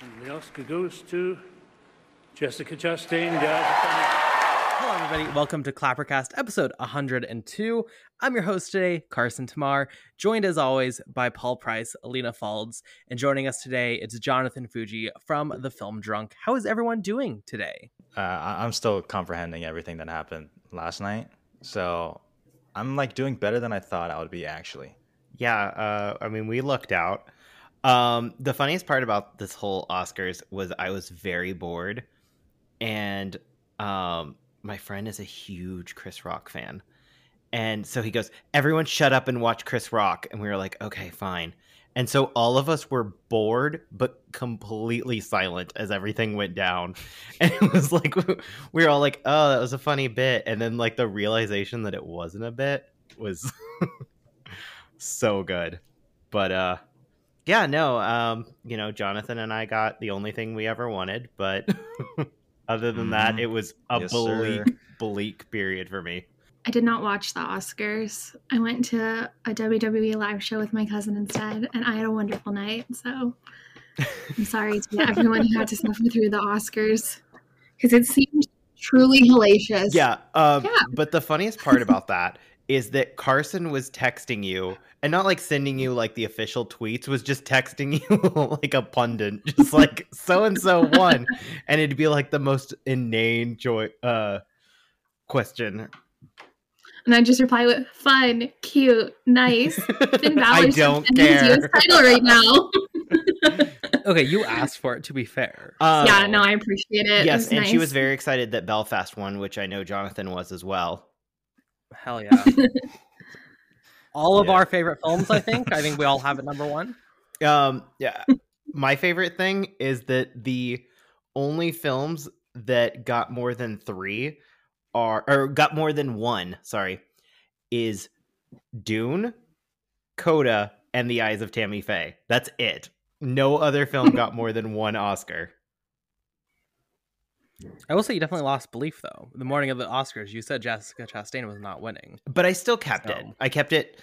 And the Oscar goes to Jessica Chastain. Hello, everybody. Welcome to Clappercast, episode 102. I'm your host today, Carson Tamar, joined as always by Paul Price, Alina Falds, and joining us today, it's Jonathan Fuji from the film Drunk. How is everyone doing today? Uh, I- I'm still comprehending everything that happened last night, so I'm like doing better than I thought I would be actually. Yeah, uh, I mean, we looked out. Um, the funniest part about this whole Oscars was I was very bored, and um, my friend is a huge Chris Rock fan, and so he goes, "Everyone, shut up and watch Chris Rock," and we were like, "Okay, fine." And so all of us were bored but completely silent as everything went down. And it was like we were all like, "Oh, that was a funny bit." And then like the realization that it wasn't a bit was so good. But uh yeah, no, um, you know, Jonathan and I got the only thing we ever wanted, but other than that, Mhm. it was a Yes, bleak, sir. bleak period for me. I did not watch the Oscars. I went to a WWE live show with my cousin instead, and I had a wonderful night. So I'm sorry to everyone who had to suffer through the Oscars because it seemed truly hellacious. Yeah, um, Yeah. but the funniest part about that is that Carson was texting you and not like sending you like the official tweets, was just texting you like a pundit, just like so and so won, and it'd be like the most inane joy uh question. And I just reply with fun, cute, nice. Finn Balor I don't defend his US care. title right now. Okay, you asked for it, to be fair. Um, yeah, no, I appreciate it. It yes, was and she was very excited that Belfast won, which I know Jonathan was as well. Hell yeah. all of Yeah. our favorite films, I think. I think we all have it number one. Um, yeah, my favorite thing is that the only films that got more than three are or got more than one. Sorry, is Dune, Coda, and The Eyes of Tammy Faye. That's it. No other film got more than one Oscar. I will say you definitely lost belief, though. The morning of the Oscars, you said Jessica Chastain was not winning. But I still kept it. I kept it.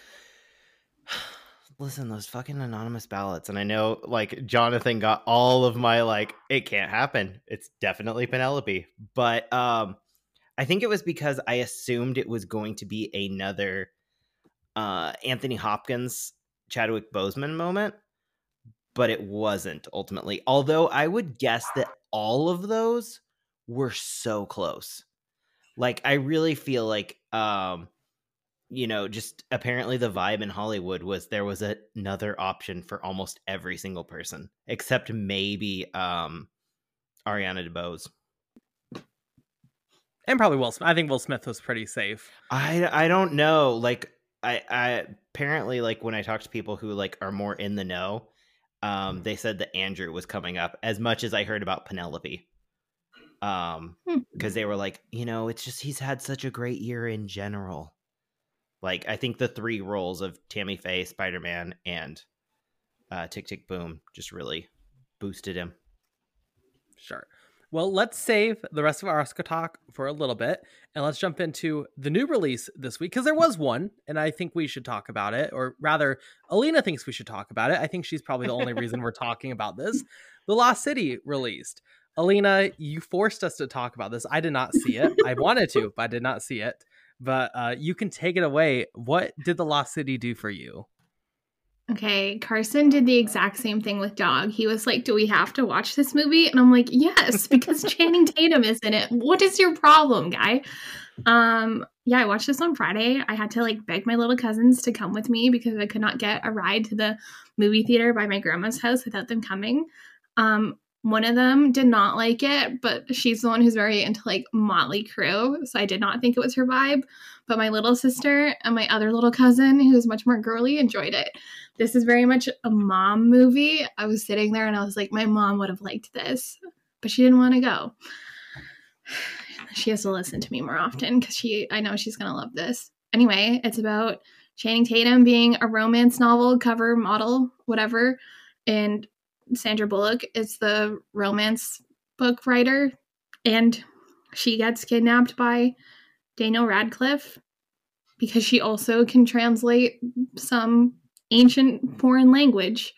Listen, those fucking anonymous ballots, and I know like Jonathan got all of my like, it can't happen. It's definitely Penelope, but um, I think it was because I assumed it was going to be another uh Anthony Hopkins, Chadwick Boseman moment, but it wasn't ultimately. Although I would guess that all of those were so close. Like I really feel like um you know, just apparently the vibe in Hollywood was there was a- another option for almost every single person, except maybe um Ariana DeBose. And probably Will Smith. I think Will Smith was pretty safe. I I don't know. Like I I apparently like when I talk to people who like are more in the know, um, they said that Andrew was coming up as much as I heard about Penelope. Um, Hmm. because they were like, you know, it's just he's had such a great year in general. Like I think the three roles of Tammy Faye, Spider Man, and uh, Tick Tick Boom just really boosted him. Sure. Well, let's save the rest of our Oscar talk for a little bit and let's jump into the new release this week because there was one and I think we should talk about it. Or rather, Alina thinks we should talk about it. I think she's probably the only reason we're talking about this. The Lost City released. Alina, you forced us to talk about this. I did not see it. I wanted to, but I did not see it. But uh, you can take it away. What did The Lost City do for you? Okay, Carson did the exact same thing with Dog. He was like, Do we have to watch this movie? And I'm like, Yes, because Channing Tatum is in it. What is your problem, guy? Um, yeah, I watched this on Friday. I had to like beg my little cousins to come with me because I could not get a ride to the movie theater by my grandma's house without them coming. Um, one of them did not like it, but she's the one who's very into like Motley Crue, so I did not think it was her vibe. But my little sister and my other little cousin, who's much more girly, enjoyed it this is very much a mom movie. I was sitting there and I was like, my mom would have liked this, but she didn't want to go. She has to listen to me more often because she, I know she's gonna love this. Anyway, it's about Channing Tatum being a romance novel cover model, whatever, and Sandra Bullock is the romance book writer, and she gets kidnapped by Daniel Radcliffe because she also can translate some ancient foreign language.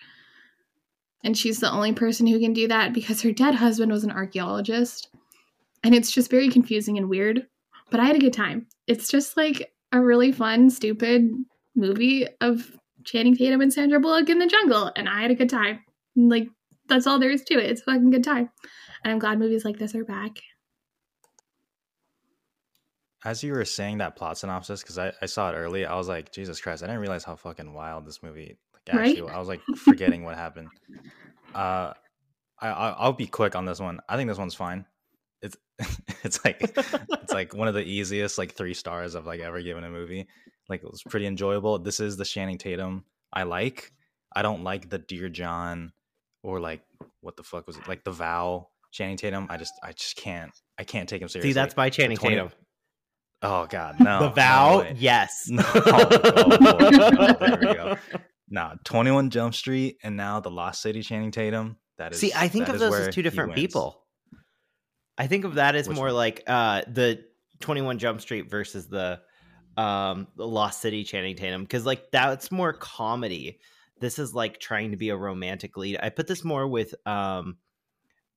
and she's the only person who can do that because her dead husband was an archaeologist. And it's just very confusing and weird. But I had a good time. It's just like a really fun, stupid movie of Channing Tatum and Sandra Bullock in the jungle, and I had a good time. Like that's all there is to it. It's a fucking good time, and I'm glad movies like this are back. As you were saying that plot synopsis, because I, I saw it early, I was like, Jesus Christ, I didn't realize how fucking wild this movie like actually. Right? I was like forgetting what happened. Uh, I I'll be quick on this one. I think this one's fine. It's it's like it's like one of the easiest like three stars I've like ever given a movie. Like it was pretty enjoyable. This is the Channing Tatum I like. I don't like the Dear John or like what the fuck was it like the Vow Channing Tatum. I just I just can't I can't take him seriously. See, that's by Channing 20 Tatum. Oh God, no. the vow, way. yes. No. Oh. No, there we go. Nah, Twenty One Jump Street, and now the Lost City, Channing Tatum. That is. See, I think of those as two different people. I think of that as Which more one? like uh the 21 Jump Street versus the um the Lost City Channing Tatum because like that's more comedy. This is like trying to be a romantic lead. I put this more with um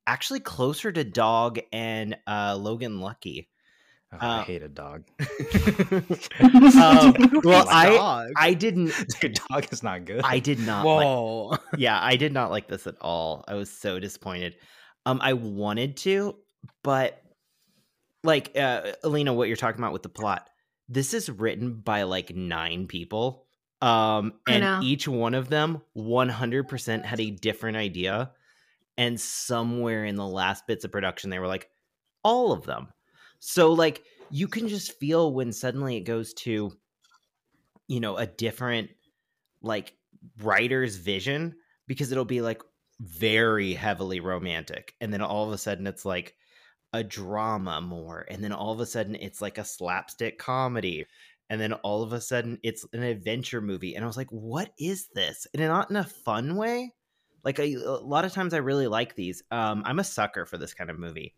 actually closer to Dog and uh Logan Lucky. Oh, I Uh, hate a dog. um, well, I Dog. I didn't Dude, dog is not good. I did not like Whoa. yeah, I did not like this at all. I was so disappointed. Um, I wanted to, but like uh, Alina, what you're talking about with the plot, this is written by like nine people, um, and each one of them 100% had a different idea, and somewhere in the last bits of production, they were like, all of them. So like you can just feel when suddenly it goes to, you know, a different like writer's vision because it'll be like very heavily romantic and then all of a sudden it's like a drama more and then all of a sudden it's like a slapstick comedy and then all of a sudden it's an adventure movie and i was like what is this? And not in a fun way. Like a, a lot of times i really like these. Um i'm a sucker for this kind of movie.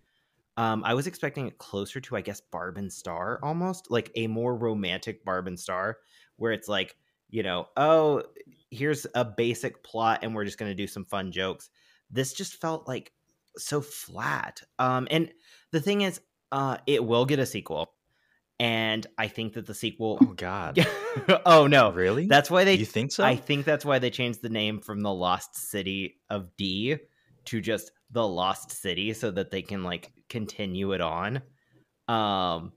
Um i was expecting it closer to i guess barb and star almost like a more romantic barb and star where it's like you know oh here's a basic plot and we're just going to do some fun jokes. This just felt like so flat. Um and the thing is uh it will get a sequel and i think that the sequel oh God, oh no. Really? that's why they you think so? i think that's why they changed the name from the lost city of d to just the lost city so that they can like continue it on. Um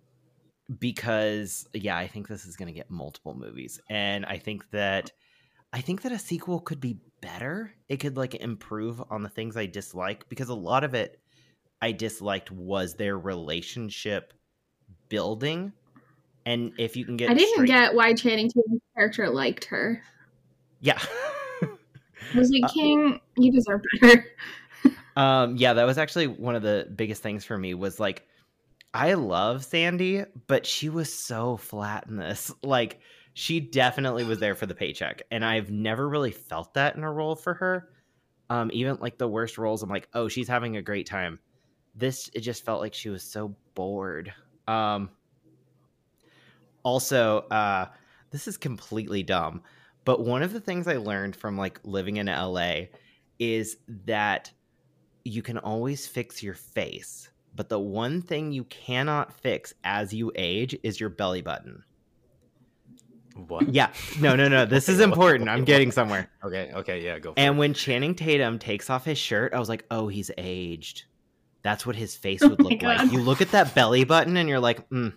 because yeah i think this is going to get multiple movies. And i think that i think that a sequel could be better. It could like improve on the things i dislike because a lot of it i disliked was their relationship building and if you can get I didn't straight- get why Channing Tatum's character liked her. yeah I was like, Uh, King, you deserve better. Um, yeah, that was actually one of the biggest things for me was like I love Sandy, but she was so flat in this. Like she definitely was there for the paycheck, and I've never really felt that in a role for her. Um, even like the worst roles, I'm like, oh, she's having a great time. This it just felt like she was so bored. Um, also, uh, this is completely dumb, but one of the things I learned from like living in LA is that you can always fix your face, but the one thing you cannot fix as you age is your belly button. what? Yeah, no, no, no. This is Okay, what- important. I'm getting somewhere. Okay, okay, yeah, go. For And it. when Channing Tatum takes off his shirt, I was like, oh, he's aged. That's what his face Oh would my look like. You look at that belly button and you're like, mm,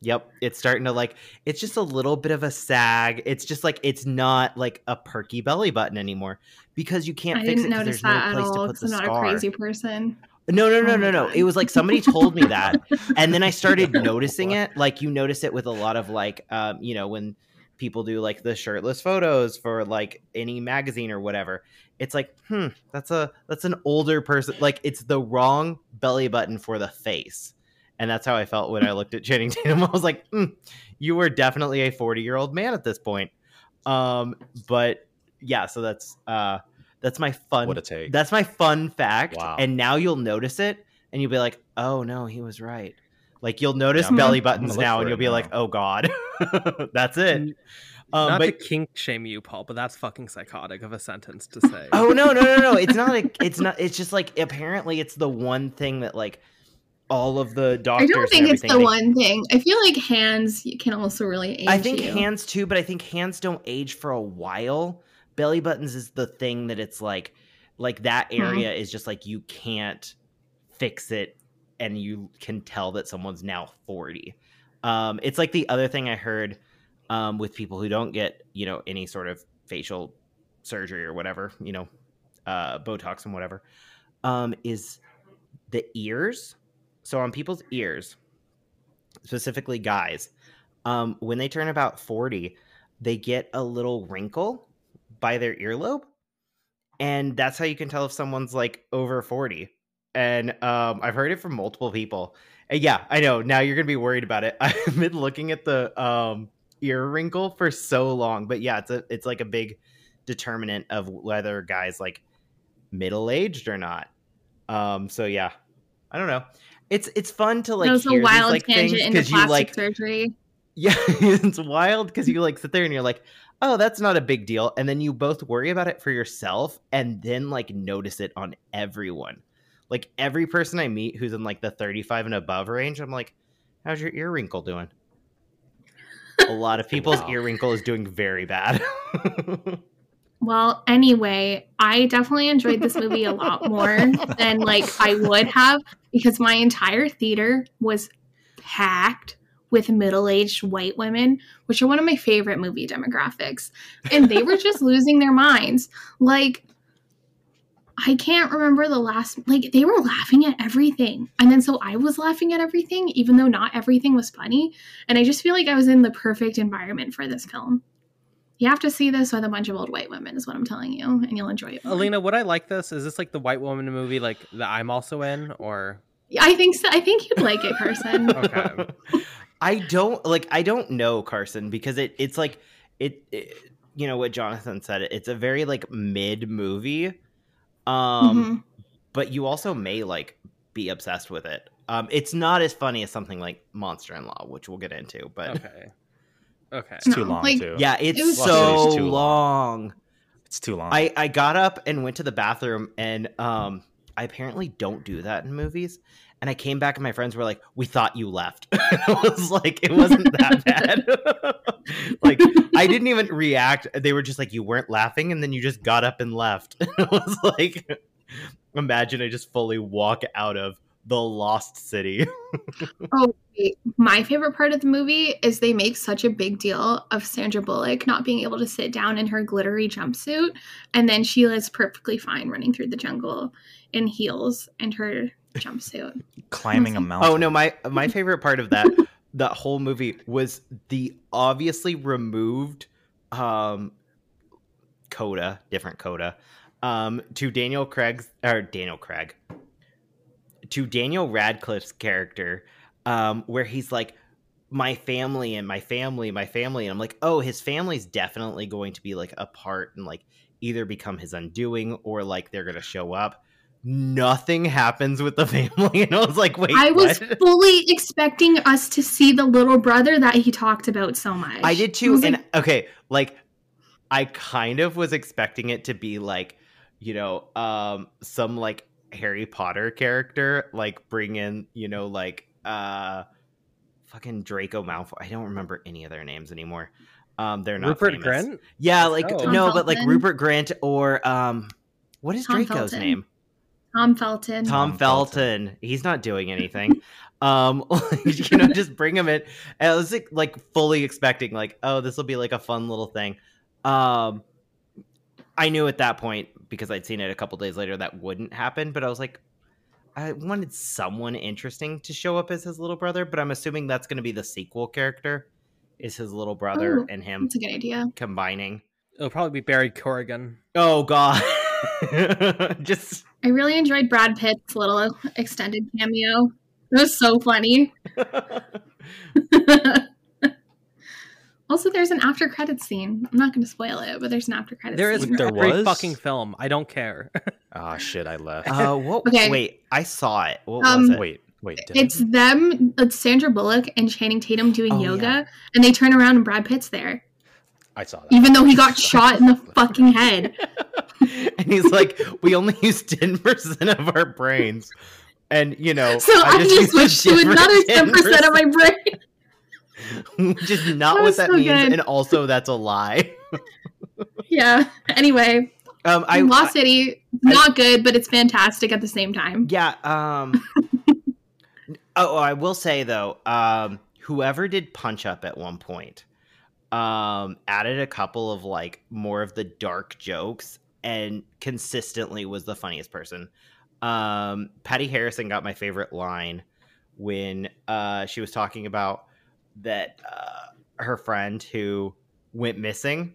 yep, it's starting to like, it's just a little bit of a sag. It's just like, it's not like a perky belly button anymore because you can't I fix it because there's no place all to put the I'm not scar. a crazy person. No, no, no, Oh no, no. It was like somebody told me that, and then I started noticing it. Like you notice it with a lot of like, um, you know, when people do like the shirtless photos for like any magazine or whatever. It's like, hmm, that's a that's an older person. Like it's the wrong belly button for the face, and that's how I felt when I looked at Channing Tatum. I was like, hmm, you were definitely a forty year old man at this point. Um, but yeah, so that's uh, that's my fun. what a take. That's my fun fact. Wow. And now you'll notice it and you'll be like, oh no, he was right. Like you'll notice Yeah, belly gonna- buttons now and you'll be like, oh God. That's it. Um, Not but to kink shame you, Paul, but that's fucking psychotic of a sentence to say. oh no no no no! It's not. A, it's not. It's just like apparently it's the one thing that like all of the doctors. I don't think it's the they- one thing. I feel like hands can also really age I think you. hands too, but I think hands don't age for a while. Belly buttons is the thing that it's like, like that Hmm. area is just like you can't fix it, and you can tell that someone's now forty. Um, it's like the other thing I heard um, with people who don't get you know any sort of facial surgery or whatever, you know, uh, Botox and whatever, um, is the ears. So on people's ears, specifically guys, um, when they turn about 40, they get a little wrinkle by their earlobe. And that's how you can tell if someone's like over 40. And um, I've heard it from multiple people. And yeah, I know. Now you're to be worried about it. I've been looking at the um, ear wrinkle for so long. But yeah, it's, a, it's like a big determinant of whether a guy's like middle aged or not. Um, so yeah, I don't know. It's it's fun to like that was a wild these, like, tangent things into because you plastic like surgery. yeah, it's wild because you like sit there and you're like, oh, that's not a big deal. And then you both worry about it for yourself and then like notice it on everyone. Like every person I meet who's in like the 35 and above range, I'm like, how's your ear wrinkle doing? A lot of people's Wow. ear wrinkle is doing very bad. Well, anyway, I definitely enjoyed this movie a lot more than like I would have because my entire theater was packed with middle-aged white women, which are one of my favorite movie demographics, and they were just losing their minds. Like I can't remember the last like they were laughing at everything. And then so I was laughing at everything even though not everything was funny, and I just feel like I was in the perfect environment for this film. You have to see this with a bunch of old white women, is what I'm telling you, and you'll enjoy it. more. Alina, would I like this? Is this like the white woman movie like that I'm also in or Yeah, I think so. I think you'd like it, Carson. Okay. I don't like I don't know Carson because it it's like it, it you know what Jonathan said it's a very like mid movie um Mhm. but you also may like be obsessed with it. Um it's not as funny as something like Monster in Law which we'll get into but Okay. Okay. It's too No, long like- too. yeah it's It was so too long. long. it's too long. I I got up and went to the bathroom and um I apparently don't do that in movies. And I came back and my friends were like, "We thought you left." I was like, "It wasn't that bad." like I didn't even react. They were just like, "You weren't laughing," and then you just got up and left. it was like, imagine I just fully walk out of the Lost City. Oh, wait. my favorite part of the movie is they make such a big deal of Sandra Bullock not being able to sit down in her glittery jumpsuit, and then she is perfectly fine running through the jungle in heels and her jumpsuit. Climbing a mountain. Oh no, my my favorite part of that that whole movie was the obviously removed um coda, different coda, um to Daniel Craig's or Daniel Craig to Daniel Radcliffe's character um where he's like my family and my family, my family and I'm like, "Oh, his family's definitely going to be like a part and like either become his undoing or like they're going to show up." Nothing happens with the family and I was like, "Wait, I was what?" fully expecting us to see the little brother that he talked about so much. I did too. was And like, okay, like I kind of was expecting it to be like, you know, um some like Harry Potter character, like bring in, you know, like uh fucking Draco Malfoy. I don't remember any of their names anymore. Um they're not Rupert famous. Grint? Yeah, like Oh. no, Tom but like Felton? Rupert Grant or um what is Tom Draco's Felton. name? Tom Felton. Tom, Tom Felton. Felton. He's not doing anything. um, you know, just bring him in. And I was like, like fully expecting, like, oh, this will be like a fun little thing. Um, I knew at that point because I'd seen it a couple days later that wouldn't happen, but I was like, I wanted someone interesting to show up as his little brother, but I'm assuming that's going to be the sequel character, is his little brother Oh, and him That's a good idea. combining. It'll probably be Barry Keoghan. Oh God, just I really enjoyed Brad Pitt's little extended cameo. It was so funny. also, there's an after credits scene. I'm not going to spoil it, but there's an after credits There is scene. There every was? fucking film. I don't care. Ah, shit, I left. uh, what? Okay. Wait, I saw it. What Um, was it? wait, wait. Did It's them, it's Sandra Bullock and Channing Tatum doing Oh, yoga, yeah. and they turn around and Brad Pitt's there. I saw that. even though he got shot in the fucking head. and he's like, we only use 10% of our brains. And, you know, So I, just used a switched to another 10% of my brain. Which is not That what that so means. good. And also, that's a lie. Yeah. Anyway, Um, I, Lost I- City, not good, but it's fantastic at the same time. yeah. Um, oh, I will say, though, um, whoever did Punch Up at one point um, added a couple of, like, more of the dark jokes and consistently was the funniest person. Um, Patty Harrison got my favorite line when uh, she was talking about that uh, her friend who went missing,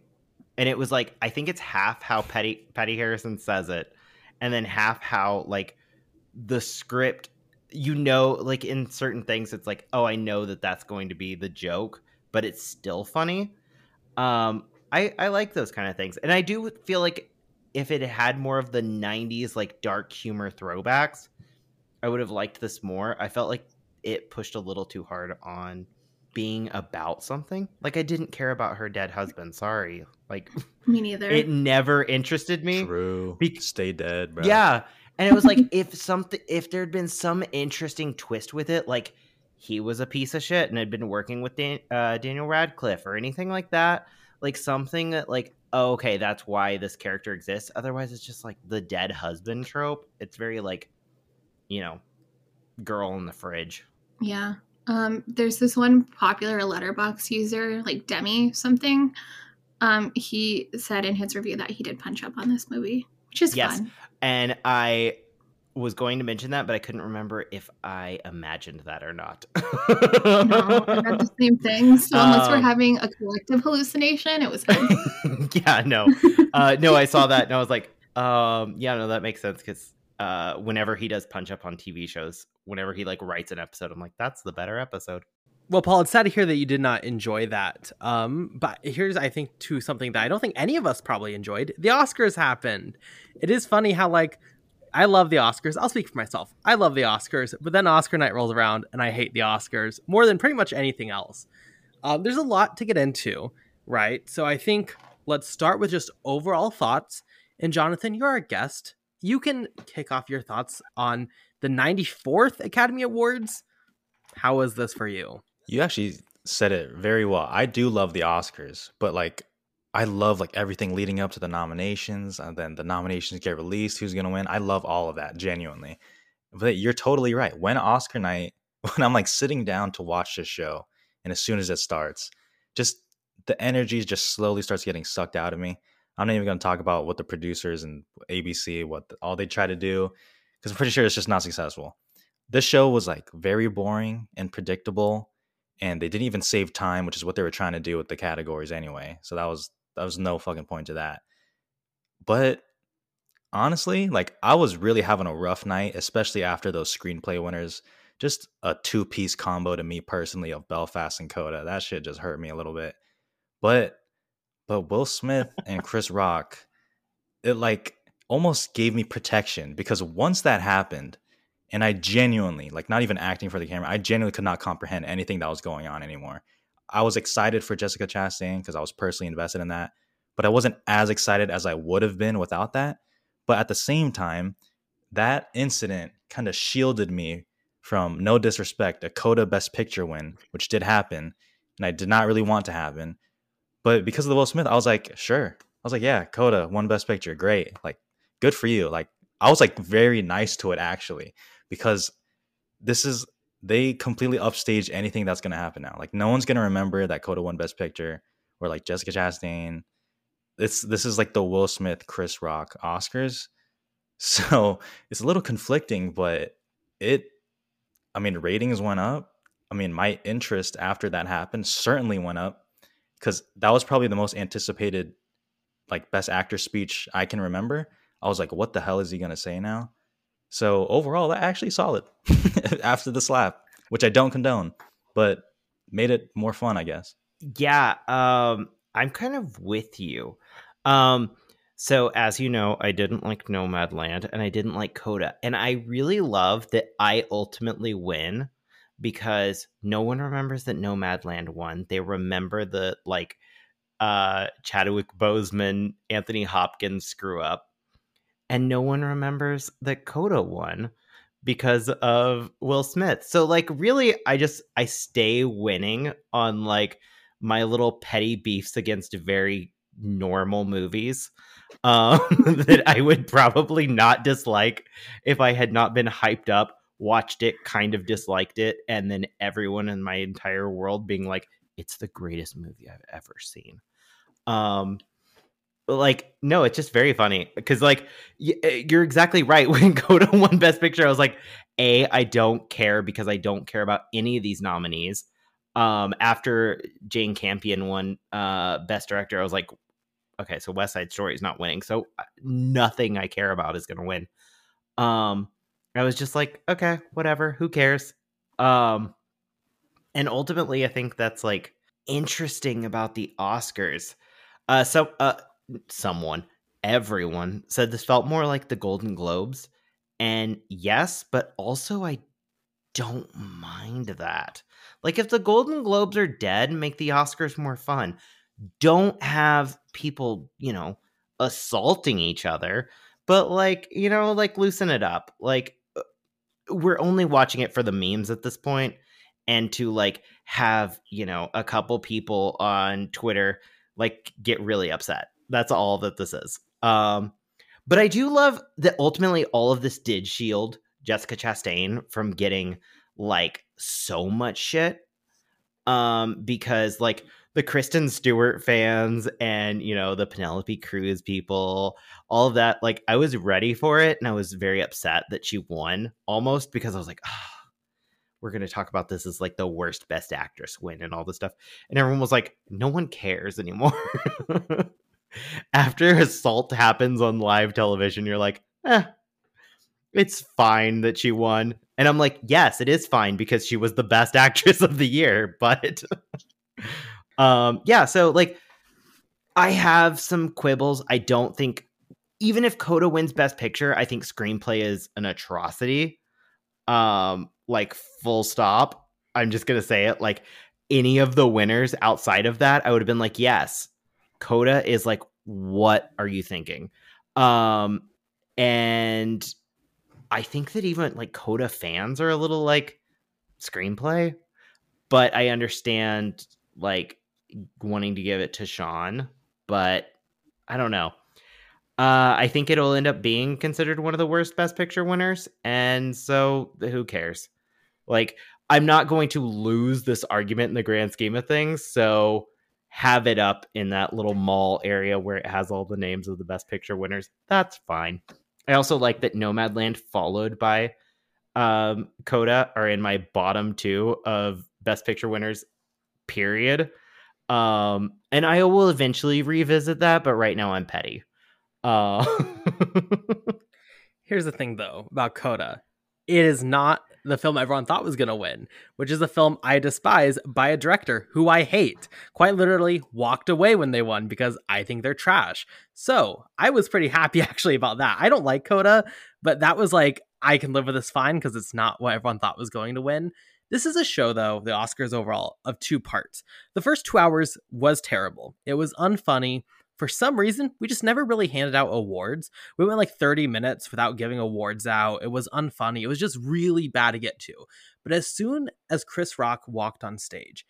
and it was like I think it's half how Patty Patty Harrison says it, and then half how like the script. You know, like in certain things, it's like, oh, I know that that's going to be the joke, but it's still funny. Um, I I like those kind of things, and I do feel like if it had more of the 90s like dark humor throwbacks i would have liked this more i felt like it pushed a little too hard on being about something like i didn't care about her dead husband sorry like Me neither. it never interested me True. Be- Stay dead, bro. yeah and it was like if something if there'd been some interesting twist with it like he was a piece of shit and had been working with Dan- uh, daniel radcliffe or anything like that like something that like oh, okay that's why this character exists otherwise it's just like the dead husband trope it's very like you know girl in the fridge Yeah. Um, there's this one popular Letterboxd user, like Demi something. Um, he said in his review that he did punch up on this movie, which is Yes. fun. and i was going to mention that but i couldn't remember if i imagined that or not No, I read the same thing. So unless we're Um, having a collective hallucination, it was yeah, no, uh, no. I saw that and I was like, um, yeah, no, that makes sense because uh, whenever he does punch up on TV shows, whenever he like writes an episode, I'm like, that's the better episode. Well, Paul, it's sad to hear that you did not enjoy that. Um, but here's, I think, to something that I don't think any of us probably enjoyed. The Oscars happened. It is funny how, like, I love the Oscars. I'll speak for myself. I love the Oscars, but then Oscar night rolls around and I hate the Oscars more than pretty much anything else. Um, there's a lot to get into, right? So I think let's start with just overall thoughts. And Jonathan, you're our guest. You can kick off your thoughts on the 94th Academy Awards. How was this for you? You actually said it very well. I do love the Oscars, but like I love like everything leading up to the nominations and then the nominations get released, who's going to win. I love all of that genuinely. But you're totally right. When Oscar night, when I'm like sitting down to watch this show and as soon as it starts, just the energy just slowly starts getting sucked out of me. I'm not even going to talk about what the producers and ABC what the, all they try to do cuz I'm pretty sure it's just not successful. This show was like very boring and predictable and they didn't even save time, which is what they were trying to do with the categories anyway. So that was that was no fucking point to that. But honestly, like I was really having a rough night, especially after those screenplay winners. Just a two piece combo to me personally of Belfast and Coda. That shit just hurt me a little bit. But but Will Smith and Chris Rock, it like almost gave me protection because once that happened, and I genuinely, like not even acting for the camera, I genuinely could not comprehend anything that was going on anymore. I was excited for Jessica Chastain because I was personally invested in that, but I wasn't as excited as I would have been without that. But at the same time, that incident kind of shielded me from no disrespect, a Coda Best Picture win, which did happen, and I did not really want to happen. But because of the Will Smith, I was like, sure. I was like, yeah, Coda won Best Picture, great, like good for you. Like I was like very nice to it actually because this is they completely upstage anything that's gonna happen now. Like no one's gonna remember that Coda won Best Picture or like Jessica Chastain. It's this is like the Will Smith, Chris Rock Oscars. So it's a little conflicting, but it I mean ratings went up. I mean my interest after that happened certainly went up because that was probably the most anticipated like best actor speech I can remember. I was like, what the hell is he gonna say now? So overall, that actually solid after the slap, which I don't condone, but made it more fun, I guess. Yeah, um, I'm kind of with you. Um, so as you know, I didn't like Nomadland and I didn't like Coda, and I really love that I ultimately win because no one remembers that Nomadland won. They remember the like uh, Chadwick Boseman, Anthony Hopkins screw up, and no one remembers that Coda won because of Will Smith. So like really I just I stay winning on like my little petty beefs against very normal movies um that I would probably not dislike if I had not been hyped up, watched it, kind of disliked it, and then everyone in my entire world being like, it's the greatest movie I've ever seen. Um like no it's just very funny because like y- eh, you're exactly right. When Coda one best picture i was like a i don't care because i don't care about any of these nominees. Um after jane campion won uh best director i was like okay so west side story is not winning so uh, nothing i care about is gonna win. Um i was just like okay whatever who cares? Um and ultimately i think that's like interesting about the oscars. Uh so uh someone, everyone said this felt more like the Golden Globes. And yes, but also I don't mind that. Like if the Golden Globes are dead, make the Oscars more fun. Don't have people, you know, assaulting each other, but like, you know, like loosen it up. Like uh, we're only watching it for the memes at this point and to like have, you know, a couple people on Twitter like get really upset that's all that this is. Um, but I do love that ultimately all of this did shield Jessica Chastain from getting like so much shit. Um, because like the Kristen Stewart fans and you know the Penelope Cruz people, all of that, like I was ready for it and I was very upset that she won almost because I was like, oh, we're going to talk about this as like the worst best actress win and all this stuff. And everyone was like, no one cares anymore. after assault happens on live television, you're like, eh, it's fine that she won. And I'm like, yes, it is fine because she was the best actress of the year. But um, yeah, so like I have some quibbles. I don't think even if Coda wins Best Picture, I think screenplay is an atrocity. Um, like full stop. I'm just gonna say it. Like any of the winners outside of that, I would have been like, yes, Coda is like, what are you thinking? Um, and I think that even like Coda fans are a little like screenplay, but I understand like wanting to give it to Sean, but I don't know. Uh, I think it'll end up being considered one of the worst Best Picture winners, and so who cares? Like, I'm not going to lose this argument in the grand scheme of things, so have it up in that little mall area where it has all the names of the best picture winners. That's fine. I also like that Nomadland followed by um, Coda are in my bottom two of best picture winners, period. Um, and I will eventually revisit that, but right now I'm petty. Uh... Here's the thing though about Coda. It is not the film everyone thought was going to win, which is a film I despise by a director who I hate. Quite literally walked away when they won because I think they're trash. So I was pretty happy actually about that. I don't like Coda, but that was like, I can live with this fine because it's not what everyone thought was going to win. This is a show, though, the Oscars overall, of two parts. The first two hours was terrible. It was unfunny for some reason, we just never really handed out awards. We went like 30 minutes without giving awards out. It was unfunny. It was just really bad to get to. But as soon as Chris Rock walked on stage,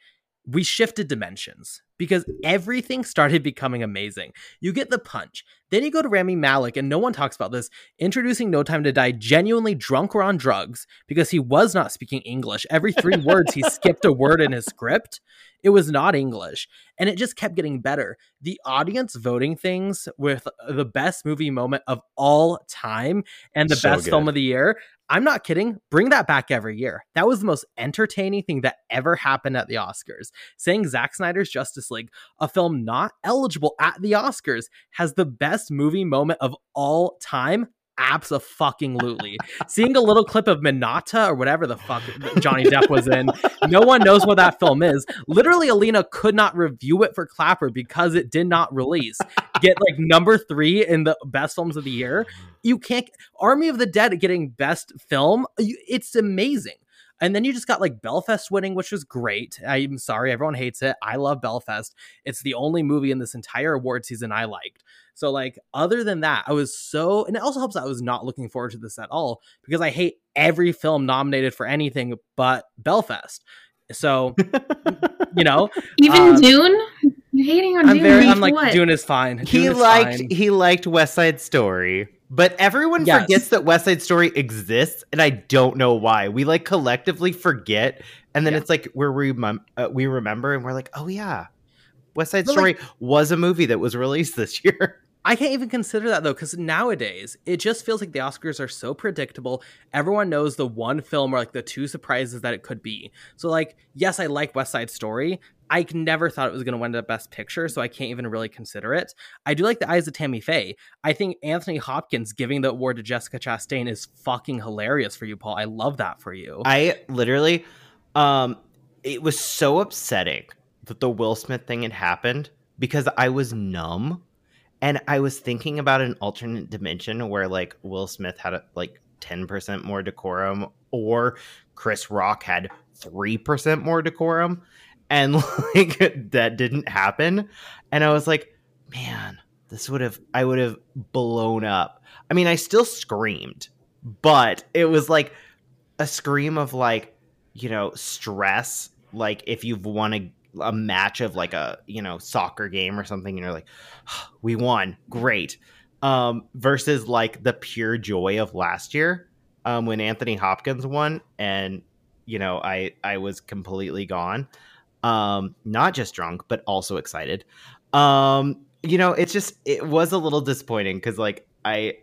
we shifted dimensions because everything started becoming amazing. You get the punch. Then you go to Rami Malek, and no one talks about this, introducing No Time to Die genuinely drunk or on drugs because he was not speaking English. Every three words, he skipped a word in his script. It was not English. And it just kept getting better. The audience voting things with the best movie moment of all time and the So best film of the year. I'm not kidding. Bring that back every year. That was the most entertaining thing that ever happened at the Oscars. Saying Zack Snyder's Justice League, a film not eligible at the Oscars, has the best movie moment of all time. Absolutely. Seeing a little clip of Minata or whatever the fuck Johnny Depp was in, no one knows what that film is. Literally, Alina could not review it for Clapper because it did not release. Get like number three in the best films of the year. You can't. Army of the Dead getting best film. It's amazing. And then you just got like Belfast winning, which was great. I'm sorry, everyone hates it. I love Belfast. It's the only movie in this entire award season I liked. So, like, other than that, I was so, and it also helps that I was not looking forward to this at all because I hate every film nominated for anything but Belfast. So, you know, Even Um, Dune? You're hating on I'm Dune. very, I'm like, what? Dune is fine. he is liked fine. he liked West Side Story, but everyone Yes. forgets that West Side Story exists, and I don't know why. We like collectively forget, and then Yeah. it's like where we remem- uh, we remember, and we're like, oh yeah, West Side But, Story like- was a movie that was released this year. I can't even consider that though, because nowadays it just feels like the Oscars are so predictable. Everyone knows the one film or like the two surprises that it could be. So, like, yes, I like West Side Story. I never thought it was going to win the Best Picture, so I can't even really consider it. I do like The Eyes of Tammy Faye. I think Anthony Hopkins giving the award to Jessica Chastain is fucking hilarious for you, Paul. I love that for you. I literally, um, it was so upsetting that the Will Smith thing had happened because I was numb, and I was thinking about an alternate dimension where like Will Smith had like ten percent more decorum, or Chris Rock had three percent more decorum, and like that didn't happen, and I was like, man, this would have I would have blown up. I mean, I still screamed, but it was like a scream of like you know stress. Like if you've won a, a match of like a you know soccer game or something and you're like we won great. Um versus like the pure joy of last year um when anthony hopkins won and you know i i was completely gone. Um not just drunk but also excited. Um you know it's just it was a little disappointing because like i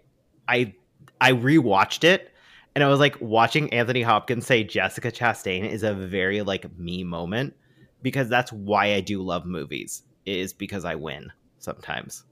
i i rewatched it and I was like watching Anthony Hopkins say Jessica Chastain is a very like me moment because that's why I do love movies is because I win sometimes.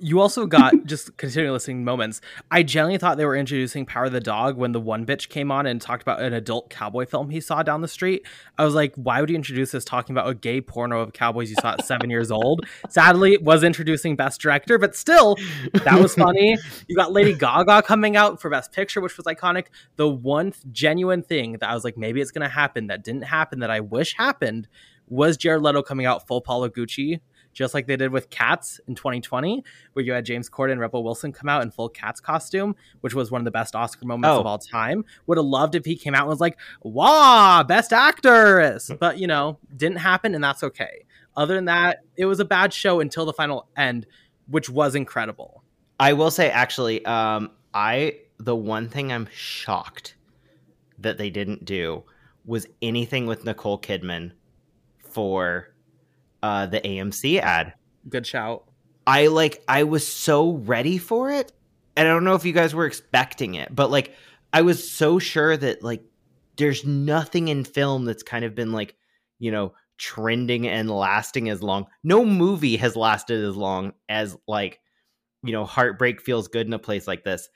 You also got just continuing listening moments. I genuinely thought they were introducing Power of the Dog when the one bitch came on and talked about an adult cowboy film he saw down the street. I was like, why would you introduce this talking about a gay porno of cowboys you saw at seven years old? Sadly, it was introducing Best Director, but still, that was funny. You got Lady Gaga coming out for Best Picture, which was iconic. The one genuine thing that I was like, maybe it's going to happen that didn't happen that I wish happened was Jared Leto coming out full Paolo Gucci just like they did with Cats in 2020, where you had James Corden and Rebel Wilson come out in full Cats costume, which was one of the best Oscar moments Oh. of all time. Would have loved if he came out and was like, "Wah, best actress," but you know, didn't happen, and that's okay. Other than that, it was a bad show until the final end, which was incredible. I will say actually, um, I the one thing I'm shocked that they didn't do was anything with Nicole Kidman for uh, the AMC ad. Good shout. I like I was so ready for it. And I don't know if you guys were expecting it, but like I was so sure that like there's nothing in film that's kind of been like, you know, trending and lasting as long. No movie has lasted as long as like, you know, heartbreak feels good in a place like this.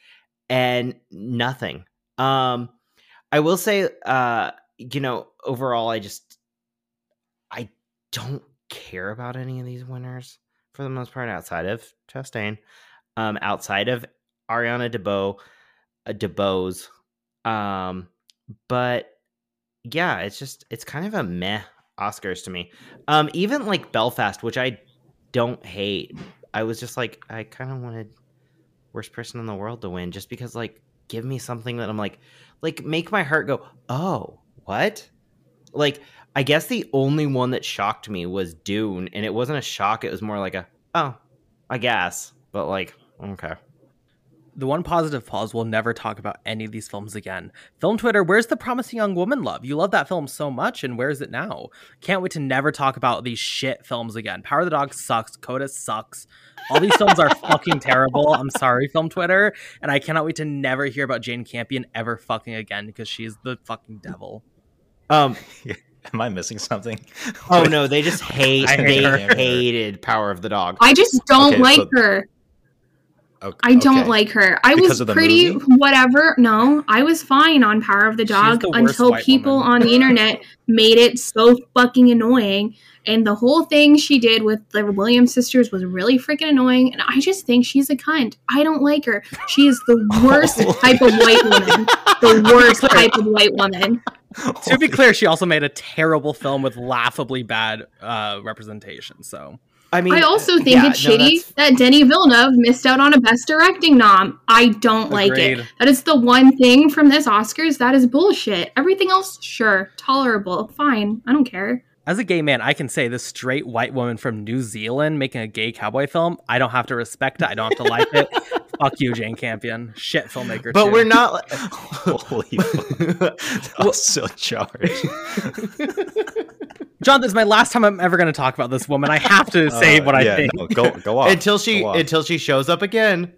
And nothing. Um I will say uh you know, overall I just I don't care about any of these winners for the most part outside of Chastain, um, outside of Ariana DeBose, uh, DeBose. Um, but yeah, it's just it's kind of a meh Oscars to me. Um, even like Belfast, which I don't hate. I was just like, I kind of wanted worst person in the world to win, just because like give me something that I'm like, like make my heart go, oh, what? Like I guess the only one that shocked me was Dune, and it wasn't a shock. It was more like a, oh, I guess. But like, okay. The one positive pause we'll never talk about any of these films again. Film Twitter, where's the promising young woman love? You love that film so much, and where is it now? Can't wait to never talk about these shit films again. Power of the Dog sucks. Coda sucks. All these films are fucking terrible. I'm sorry, Film Twitter, and I cannot wait to never hear about Jane Campion ever fucking again because she's the fucking devil. Um. Am I missing something? Oh no, they just hate. Hate they her. hated Power of the Dog. I just don't Okay, like so- her. Okay, I don't okay. like her. I Because was pretty movie? whatever. No, I was fine on Power of the Dog the until people woman. on the internet made it so fucking annoying. And the whole thing she did with the Williams sisters was really freaking annoying. And I just think she's a cunt. I don't like her. She is the worst type of white woman. the worst type of white woman. To be clear, she also made a terrible film with laughably bad uh, representation. So I mean, I also think yeah, it's no, shitty that's- that Denis Villeneuve missed out on a Best Directing nom. I don't like it. Agreed. That is the one thing from this Oscars that is bullshit. Everything else, sure, tolerable, fine. I don't care. As a gay man, I can say this straight white woman from New Zealand making a gay cowboy film. I don't have to respect it. I don't have to like it. Fuck you, Jane Campion. Shit filmmaker. but too. we're not. Holy fuck. That was so charged. John, this is my last time I'm ever going to talk about this woman. I have to say Uh, what I yeah, think. no, go go off. until she Go off. until she shows up again.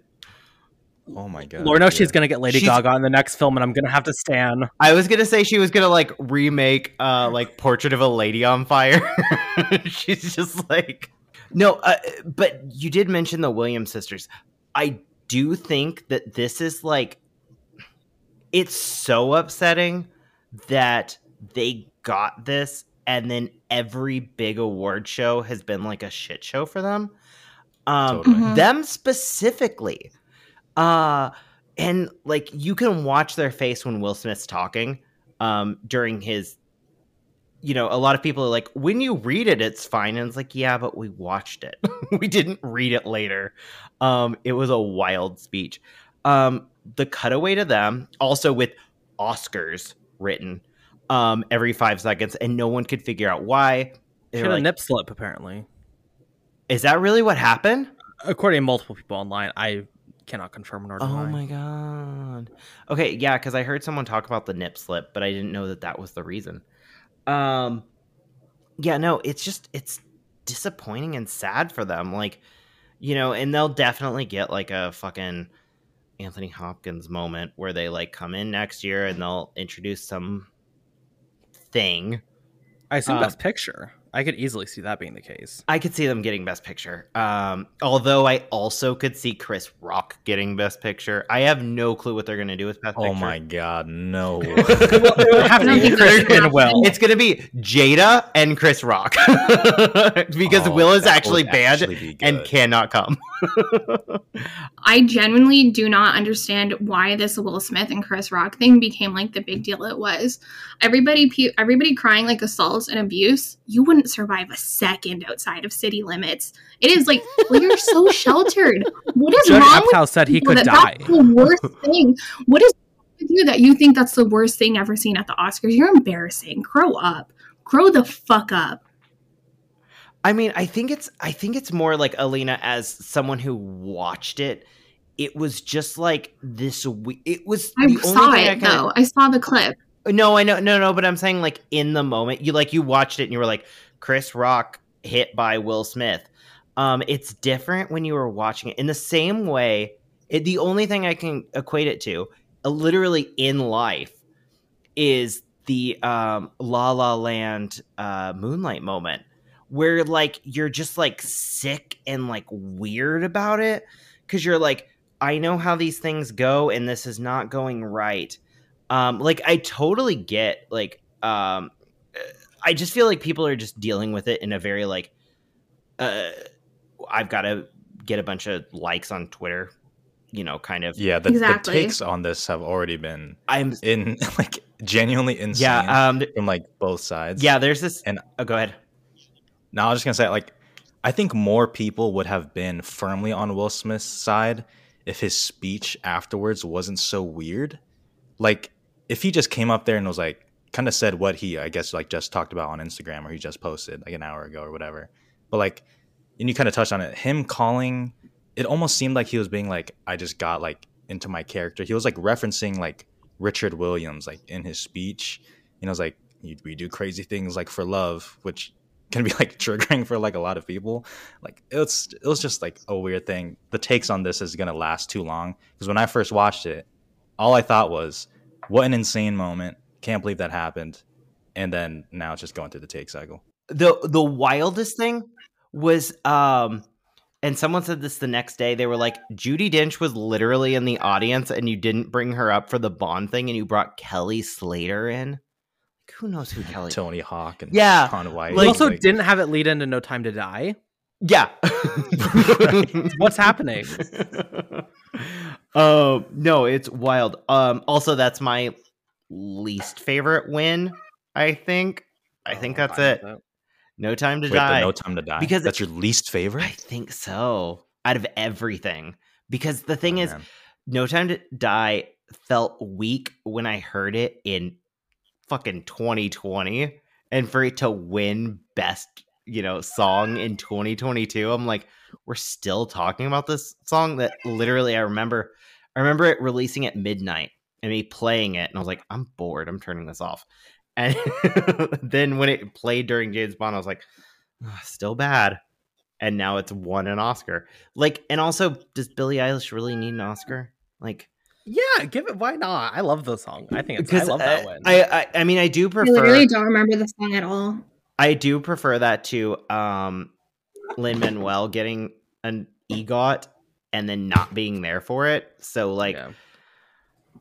Oh my god. Lord knows she's going to get Lady She's- Gaga in the next film, and I'm going to have to stand. I was gonna say she was gonna like remake uh like Portrait of a Lady on Fire. She's just like no, uh, but you did mention the Williams sisters. I do think that this is like it's so upsetting that they got this and then every big award show has been like a shit show for them. Um Totally. Mhm. them specifically. Uh and like you can watch their face when Will Smith's talking um during his you know, a lot of people are like, when you read it, it's fine. And it's like, yeah, but we watched it. we didn't read it later. Um, it was a wild speech. Um, the cutaway to them, also with Oscars written um, every five seconds, and no one could figure out why. She had were a nip slip, apparently. Is that really what happened? According to multiple people online, I cannot confirm nor deny. Oh my god. Okay, yeah, because I heard someone talk about the nip slip, but I didn't know that that was the reason. Um, yeah, no, it's just it's disappointing and sad for them. Like, you know, and they'll definitely get like a fucking Anthony Hopkins moment where they like come in next year and they'll introduce some thing. I assume Um, Best Picture. I could easily see that being the case. I could see them getting Best Picture. Um, although I also could see Chris Rock getting Best Picture. I have no clue what they're gonna do with Best Oh Picture. Oh my god, no. It would have to I don't be think that's Christian gonna Will. happen. It's gonna be Jada and Chris Rock because Oh, Will is actually would banned actually be and cannot come. I genuinely do not understand why this Will Smith and Chris Rock thing became like the big deal it was. Everybody, pu- everybody crying like assault and abuse. You wouldn't survive a second outside of city limits. It is like, well, you're so sheltered. What is Judd wrong with Apatow said he could that die. That's the worst thing. What is wrong with you that you think that's the worst thing ever seen at the Oscars? You're embarrassing. Grow up. Grow the fuck up. I mean, I think it's I think it's more like Alina as someone who watched it. It was just like this. We- it was. I the only saw thing it I kinda- though. I saw the clip. No, I know, no, no, but I'm saying like in the moment, you like you watched it and you were like, Chris Rock hit by Will Smith. Um, it's different when you were watching it in the same way. It, the only thing I can equate it to, uh, literally in life, is the um, La La Land uh, Moonlight moment, where like you're just like sick and like weird about it because you're like, I know how these things go, and this is not going right um like i totally get like um i just feel like people are just dealing with it in a very like uh i've got to get a bunch of likes on twitter you know kind of Yeah, the, Exactly. the takes on this have already been i'm in like genuinely insane yeah um th- from like both sides. yeah there's this And- oh go ahead Now I was just gonna say, like, I think more people would have been firmly on Will Smith's side if his speech afterwards wasn't so weird. Like, if he just came up there and was like, kind of said what he, I guess, like just talked about on Instagram or he just posted like an hour ago or whatever. But like, and you kind of touched on it, him calling, it almost seemed like he was being like, I just got like into my character. He was like referencing like Richard Williams, like in his speech. You know, it's like, "You- we do crazy things like for love, which can be like triggering for like a lot of people. Like it was it was just like a weird thing. The takes on this is gonna last too long because when I first watched it, all I thought was, "What an insane moment! Can't believe that happened." And then now it's just going through the take cycle. the the wildest thing was um and someone said this the next day they were like judi dench was literally in the audience and you didn't bring her up for the bond thing and you brought kelly slater in who knows who kelly Tony Hawk and Yeah, Shaun White. Like- also like- didn't have it lead into No Time to Die. yeah What's happening? Um, no, it's wild. Um, also, that's my least favorite win. I think. I think Oh, that's fine it. that. No time to Wait, die. No Time to Die. Because that's your least favorite. I think so. Out of everything, because the thing Oh, is, man. No Time to Die felt weak when I heard it in fucking 2020, and for it to win best, you know, song in 2022, I'm like, we're still talking about this song that literally I remember. I remember it releasing at midnight and me playing it, and I was like, I'm bored. I'm turning this off. And then when it played during James Bond, I was like, "Ugh, still bad. And now it's won an Oscar. Like, and also, does Billie Eilish really need an Oscar? Like, Yeah, give it. Why not? I love the song. I think it's. I because love that I, one. I, I, I mean, I do prefer. I prefer. literally don't remember the song at all. I do prefer that to um, Lin Manuel getting an EGOT and then not being there for it. So, like, Yeah.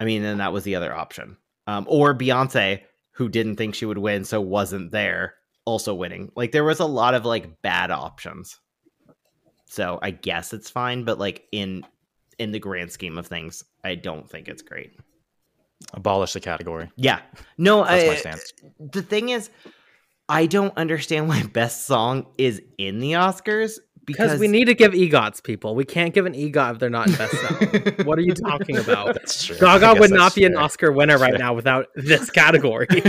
I mean, then that was the other option. Um, or Beyonce, who didn't think she would win, so wasn't there, also winning. Like there was a lot of like bad options. So I guess it's fine, but like in in the grand scheme of things, I don't think it's great. Abolish the category. Yeah. No, That's I, my stance. the thing is, I don't understand why best song is in the Oscars because Because we need to give EGOTs, people. We can't give an EGOT if they're not in best song. what are you talking about? That's true. Gaga would not be an. Oscar winner right Fair. now without this category.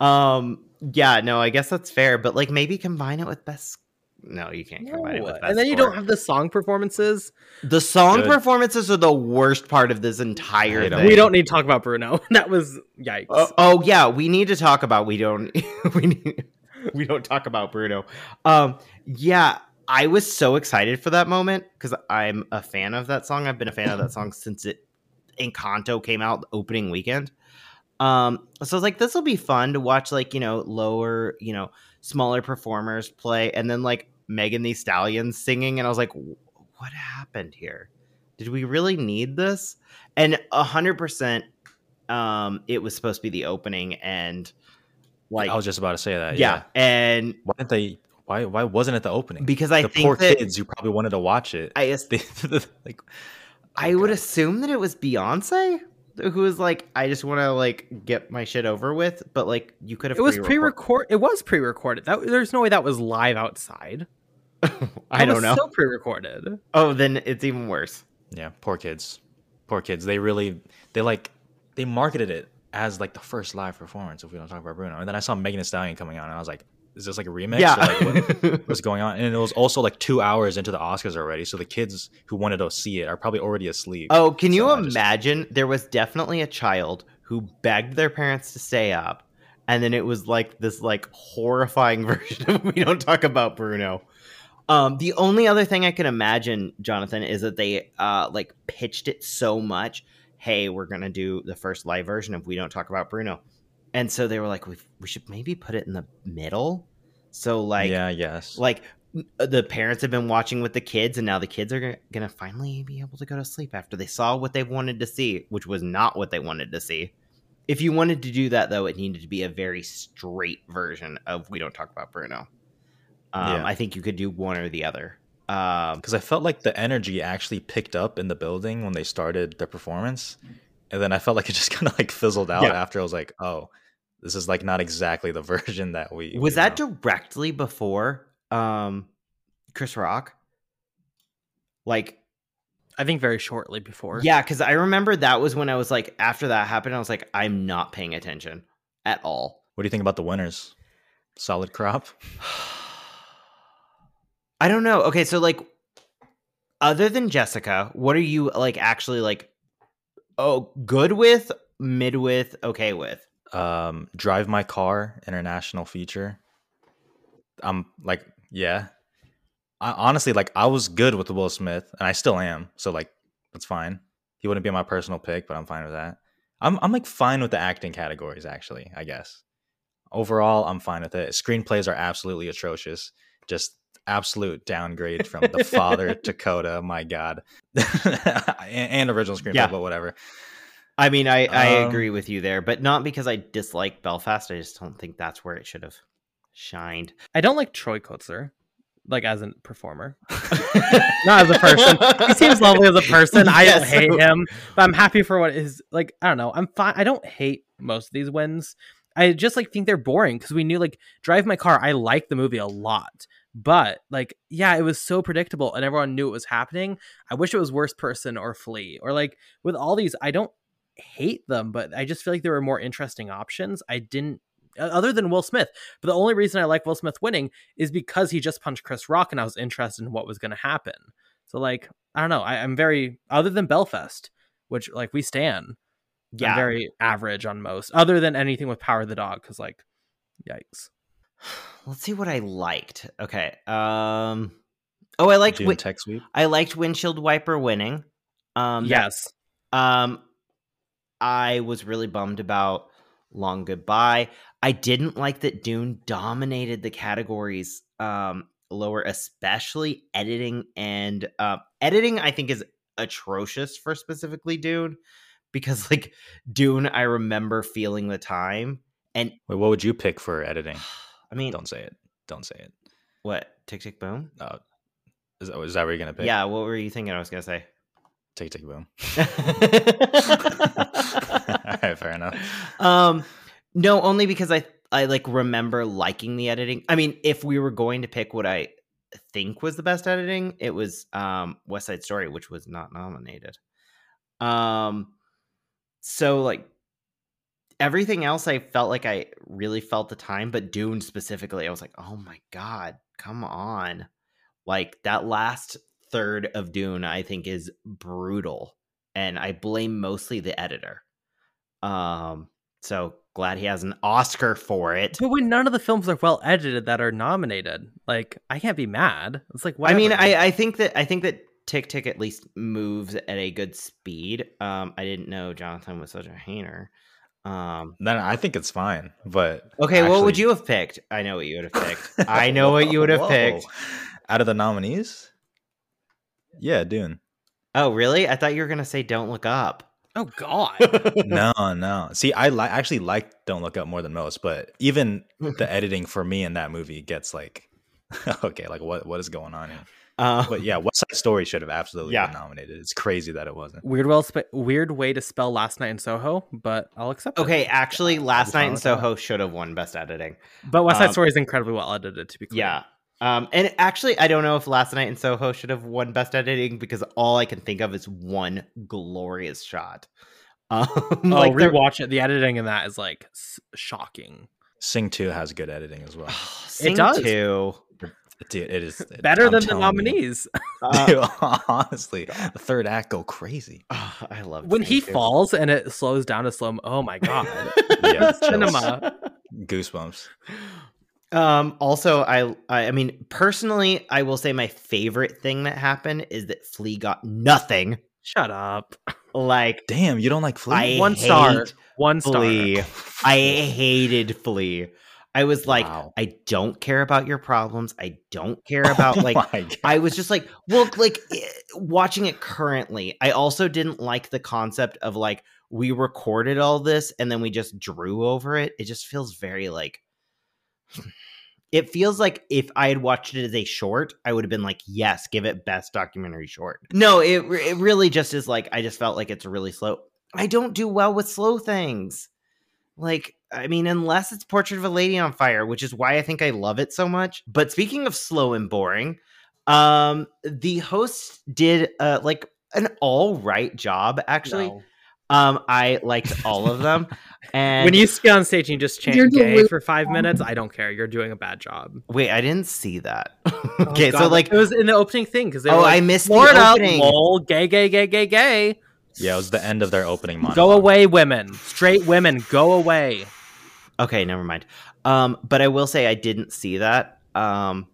um. Yeah. No, I guess that's fair, but like maybe combine it with best. No, you can't combine it with best. and then you score. don't have the song performances. the song Good. performances are the worst part of this entire thing. We don't need to talk about Bruno. That was yikes. Oh, oh yeah, we need to talk about we don't we need, we don't talk about Bruno. Um yeah, I was so excited for that moment cuz I'm a fan of that song. I've been a fan of that song since it Encanto came out opening weekend. Um so I was like this will be fun to watch like, you know, lower, you know, smaller performers play and then like Megan Thee Stallion's singing and I was like what happened here? Did we really need this? And a hundred percent um it was supposed to be the opening and like I was just about to say that. yeah. Yeah. and Why didn't they? Why? Why wasn't it the opening? because i the think poor that kids who probably wanted to watch it. i as- They, like, oh i would assume that it was beyonce who was like i just want to like get my shit over with but like you could have it was pre-record- pre-record. It was pre-recorded. That there's no way that was live outside. i That don't know So pre-recorded. oh then it's even worse yeah, poor kids. Poor kids. They really, they like, they marketed it as like the first live performance. If we don't talk about Bruno, and then I saw Megan Thee Stallion coming on, and I was like, is this like a remix? yeah Or, like, what- what's going on? And it was also like two hours into the Oscars already, so the kids who wanted to see it are probably already asleep. oh can you So I just- imagine there was definitely a child who begged their parents to stay up and then it was like this like horrifying version of we don't talk about bruno um the only other thing i can imagine jonathan is that they uh like pitched it so much hey we're gonna do the first live version of we don't talk about bruno. And so they were like we, we should maybe put it in the middle. So like yeah, yes. like the parents have been watching with the kids and now the kids are gonna, gonna finally be able to go to sleep after they saw what they wanted to see which was not what they wanted to see. If you wanted to do that though it needed to be a very straight version of we don't talk about bruno. Um, Yeah. i think you could do one or the other um, because I felt like the energy actually picked up in the building when they started the performance, and then I felt like it just kind of like fizzled out Yeah. after. I was like, oh, this is like not exactly the version that we was that know. directly before um, chris rock like I think very shortly before. Yeah, because I remember that was when I was like, after that happened, I was like, I'm not paying attention at all. What do you think about the winners? Solid crop. I don't know. Okay, so like, other than Jessica, what are you like actually like, oh, good with, mid with, okay with? Um, Drive My Car international feature. I'm like, yeah. I, honestly, like I was good with Will Smith, and I still am. So like, that's fine. He wouldn't be my personal pick, but I'm fine with that. I'm I'm like fine with the acting categories. Actually, I guess overall, I'm fine with it. Screenplays are absolutely atrocious. Just absolute downgrade from the father to Coda. My God, and, and original screenplay, Yeah. but whatever. I mean, I I Um, agree with you there, but not because I dislike Belfast. I just don't think that's where it should have shined. I don't like Troy Kotsur. like as a performer, not as a person. He seems lovely as a person. I don't hate him, but I'm happy for what is like. I don't know. I'm fine. I don't hate most of these wins. I just like think they're boring because we knew like Drive My Car. I like the movie a lot, but like yeah, it was so predictable and everyone knew it was happening. I wish it was Worst Person or Flee or like with all these. I don't hate them, but I just feel like there were more interesting options. I didn't other than Will Smith. But the only reason I like Will Smith winning is because he just punched Chris Rock and I was interested in what was going to happen. So like I don't know. I, I'm very other than Belfast, which like we stand. Yeah. I'm very average on most, other than anything with Power of the Dog, because like, yikes. Let's see what I liked. Okay. Um. Oh, I liked. Wi- tech sweep. I liked windshield wiper winning. Um. that- yes, Um. I was really bummed about long goodbye. I didn't like that Dune dominated the categories um lower, especially editing and uh, editing. I think is atrocious for specifically Dune because like Dune, I remember feeling the time and Wait, what would you pick for editing? I mean, Don't say it. Don't say it. what tick tick boom? Uh, is, that, is that what you're gonna pick? Yeah, what were you thinking? I was gonna say. Tick tick boom. All right, fair enough. um, no, only because I I like remember liking the editing. I mean, if we were going to pick what I think was the best editing, it was um West Side Story, which was not nominated. Um, so like everything else, I felt like I really felt the time, but Dune specifically, I was like, oh my god, come on! Like that last third of Dune, I think is brutal, and I blame mostly the editor. Um, so glad he has an Oscar for it. but when none of the films are well edited that are nominated, like I can't be mad. It's like I mean. I I think that I think that Tick Tick at least moves at a good speed. Um, I didn't know Jonathan was such a hater. Um, Then I think it's fine. But okay, what would you have picked? I know what you would have picked. I know what you would have Whoa. picked. Out of the nominees? Yeah, Dune. Oh, really? I thought you were gonna say Don't Look Up. oh god, No, no. See, I li- actually like Don't Look Up more than most, but even the editing for me in that movie gets like, okay, like what what is going on here? Uh, But yeah, West Side Story should have absolutely Yeah. been nominated. It's crazy that it wasn't. weird well spe- weird way to spell Last Night in Soho, but I'll accept it. okay, actually, Last Night in with that. Soho should have won Best Editing. But West Side um, Story is incredibly well edited. To be clear, Yeah. Um, and actually, I don't know if Last Night in Soho should have won Best Editing because all I can think of is one glorious shot. Um, Oh, like the- rewatch it. The editing in that is like s- shocking. Sing 2 has good editing as well. Sing does. Two. Dude, it is Better I'm than the nominees. Uh, Dude, honestly, the third act go crazy. oh, I love when he Two. falls and it slows down to slow. Oh my god. Yeah. Cinema. Goosebumps. Um, also, I, I, I mean, personally, I will say my favorite thing that happened is that Flee got nothing. Shut up. Like, Damn, you don't like Flee? I One star. hate One star. Flee. I hated Flee. I was like, Wow. I don't care about your problems. I don't care about Oh like. I was just like, well, like eh, watching it currently, I also didn't like the concept of like we recorded all this and then we just drew over it. It just feels very like it feels like if I had watched it as a short, I would have been like, yes, give it best documentary short. No, it it really just is like I just felt like it's really slow. I don't do well with slow things. Like, I mean, unless it's Portrait of a Lady on Fire, which is why I think I love it so much. But speaking of slow and boring, um, the host did uh like an all right job actually. No. Um, I liked all of them. And When you get on stage and you just chant You're gay delusional. for five minutes, I don't care. You're doing a bad job. wait, I didn't see that. Oh, okay, so like it was in the opening thing because Oh, I missed the Florida, opening." lol, gay, gay, gay, gay, gay. Yeah, it was the end of their opening monologue. Go away, women. Straight women, go away. Okay, never mind. Um, but I will say I didn't see that. Um,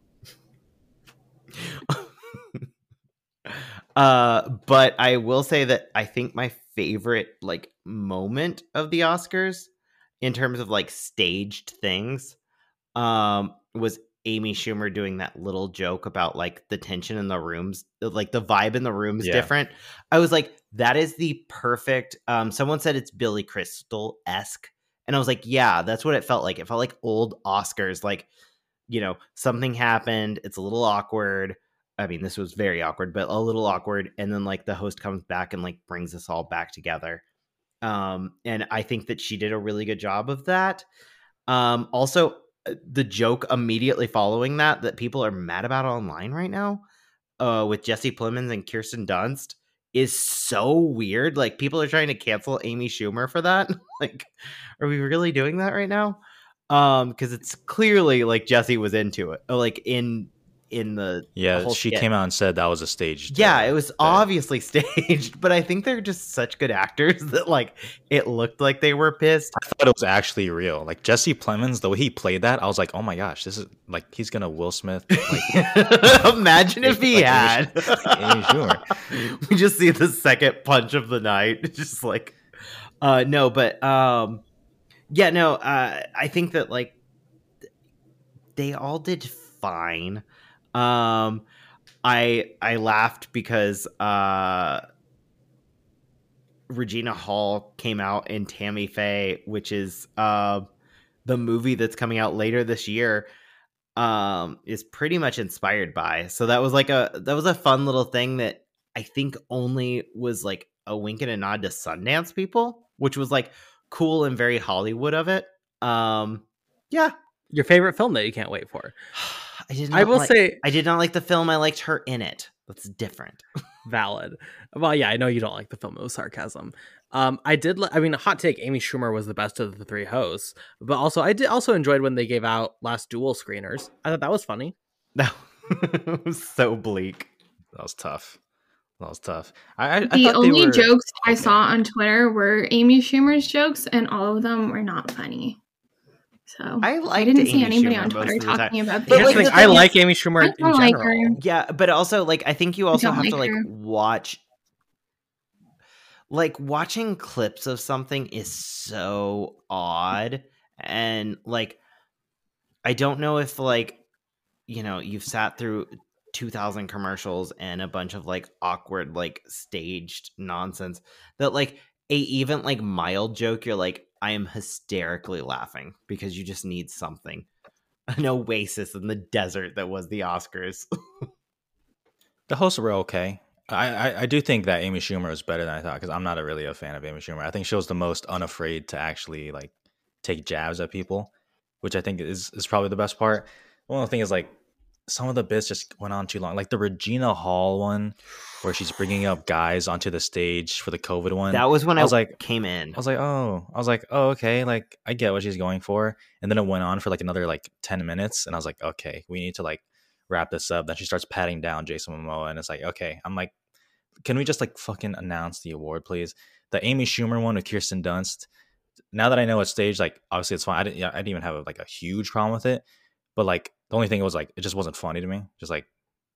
uh, but I will say that I think my favorite like moment of the Oscars in terms of like staged things um was Amy Schumer doing that little joke about like the tension in the rooms, like the vibe in the room is Yeah. different. I was like, that is the perfect. Um, someone said it's Billy Crystal esque, and I was like, yeah, that's what it felt like. It felt like old Oscars, like you know, something happened, it's a little awkward. I mean, this was very awkward, but a little awkward. And then like the host comes back and like brings us all back together. Um, and I think that she did a really good job of that. Um, also, uh, the joke immediately following that that people are mad about online right now, uh, with Jesse Plemons and Kirsten Dunst is so weird. Like people are trying to cancel Amy Schumer for that. like, are we really doing that right now? Um, because it's clearly like Jesse was into it, like in in the Yeah, whole she skit. came out and said that was a stage. Yeah, it was obviously staged, but I think they're just such good actors that like it looked like they were pissed. I thought it was actually real. Like Jesse Plemons, the way he played that, I was like, oh my gosh, this is like he's gonna Will Smith. Like, Imagine if he Like had. Like we just see the second punch of the night. It's just like, uh, no, but um, yeah, no, uh, I think that like they all did fine. Um, I I laughed because uh, Regina Hall came out in Tammy Faye, which is uh, the movie that's coming out later this year um is pretty much inspired by. So that was like a that was a fun little thing that i think only was like a wink and a nod to sundance people which was like cool and very hollywood of it. Um yeah. Your favorite film that you can't wait for. i did I will like- say i did not like the film i liked her in it that's different valid. Well, yeah, I know you don't like the film. It was sarcasm. Um, I did. Li- I mean, hot take: Amy Schumer was the best of the three hosts. But also, I did also enjoyed when they gave out Last Duel screeners. I thought that was funny. that was so bleak That was tough. That was tough. I, I, I The thought they only were- jokes I okay. saw on Twitter were Amy Schumer's jokes, and all of them were not funny. So i I didn't see anybody Schumer on Twitter of time. talking about But, Here's like, the the I thing is- like Amy Schumer I in don't like general. her. Yeah, but also like I think you also don't have to like like her. watch like watching clips of something is so odd and like I don't know if like you know, you've sat through 2000 commercials and a bunch of like awkward like staged nonsense that like a even like mild joke you're like I am hysterically laughing because you just need something. An oasis in the desert that was the Oscars. The hosts were okay. I, I, I do think that Amy Schumer was better than I thought because I'm not a really a fan of Amy Schumer. I think she was the most unafraid to actually like take jabs at people, which I think is is probably the best part. One of the things is like some of the bits just went on too long, like the Regina Hall one, where she's bringing up guys onto the stage for the COVID one. That was when I I was like- came in. I was like, oh, I was like, oh, okay, like I get what she's going for. And then it went on for like another like ten minutes, and I was like, okay, we need to like wrap this up. Then she starts patting down Jason Momoa, and it's like, okay, I'm like, can we just like fucking announce the award, please? The Amy Schumer one with Kirsten Dunst. Now that I know it's staged, like obviously it's fine. I didn't, I didn't even have like a huge problem with it, but like the only thing it was like it just wasn't funny to me. Just like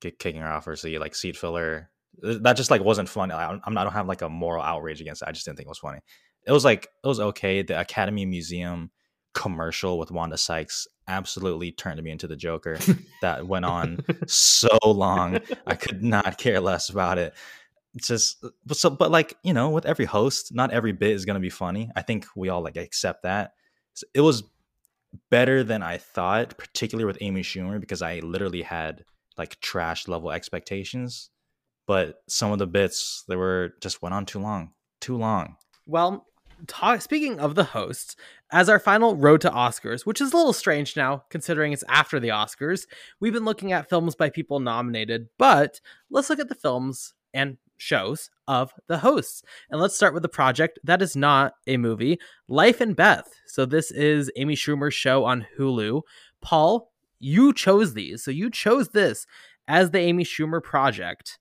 kick, kicking her off or see like seat filler. That just like wasn't funny. I, I'm, I don't have like a moral outrage against it. I just didn't think it was funny it was like it was okay. The Academy Museum commercial with Wanda Sykes absolutely turned me into the Joker. that went on so long. I could not care less about it. It's just but so but like, you know, with every host, not every bit is gonna be funny. I think we all like accept that. It was better than I thought, particularly with Amy Schumer, because I literally had like trash level expectations. But some of the bits they were just went on too long. Too long. Well, speaking of the hosts, as our final road to Oscars, which is a little strange now considering it's after the Oscars, we've been looking at films by people nominated, but let's look at the films and shows of the hosts. And let's start with the project that is not a movie, Life and Beth. So this is Amy Schumer's show on Hulu. Paul, you chose these. So you chose this as the Amy Schumer project.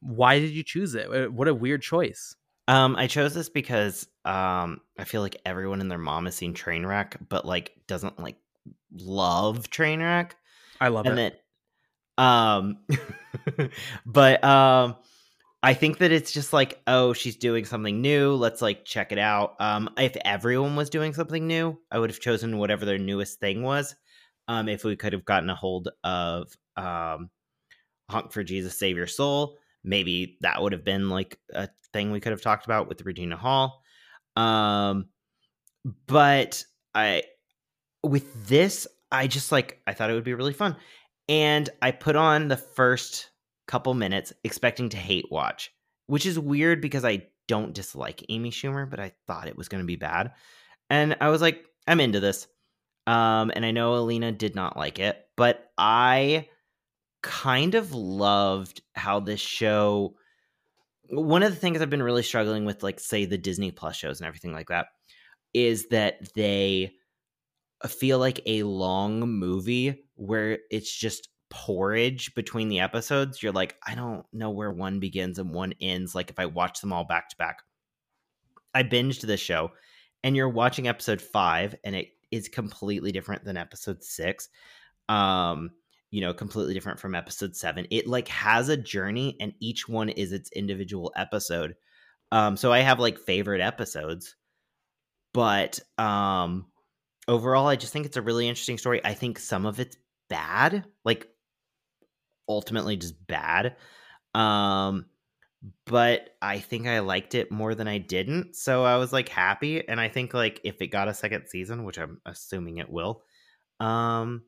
Why did you choose it? What a weird choice. Um, I chose this because um, I feel like everyone and their mom has seen Trainwreck, but like doesn't like love Trainwreck, I love and it. um, but um, I think that it's just like, oh, she's doing something new. Let's like check it out. Um, if everyone was doing something new, I would have chosen whatever their newest thing was. Um, if we could have gotten a hold of um, Honk for Jesus, Save Your Soul, maybe that would have been like a thing we could have talked about with Regina Hall. Um, but I, with this, I just like I thought it would be really fun. And I put on the first couple minutes expecting to hate watch, which is weird because I don't dislike Amy Schumer, but I thought it was going to be bad. And I was like, I'm into this. Um, and I know Alina did not like it, but I kind of loved how this show. One of the things I've been really struggling with, like, say, the Disney Plus shows and everything like that, is that they feel like a long movie where it's just porridge between the episodes. You're like, I don't know where one begins and one ends. Like, if I watch them all back to back, I binged this show and you're watching episode five and it is completely different than episode six. Um, you know, completely different from episode seven. It like has a journey and each one is its individual episode. Um, so I have like favorite episodes, but um overall I just think it's a really interesting story. I think some of it's bad, like ultimately just bad. Um but I think I liked it more than I didn't. So I was like happy and I think like if it got a second season, which I'm assuming it will, um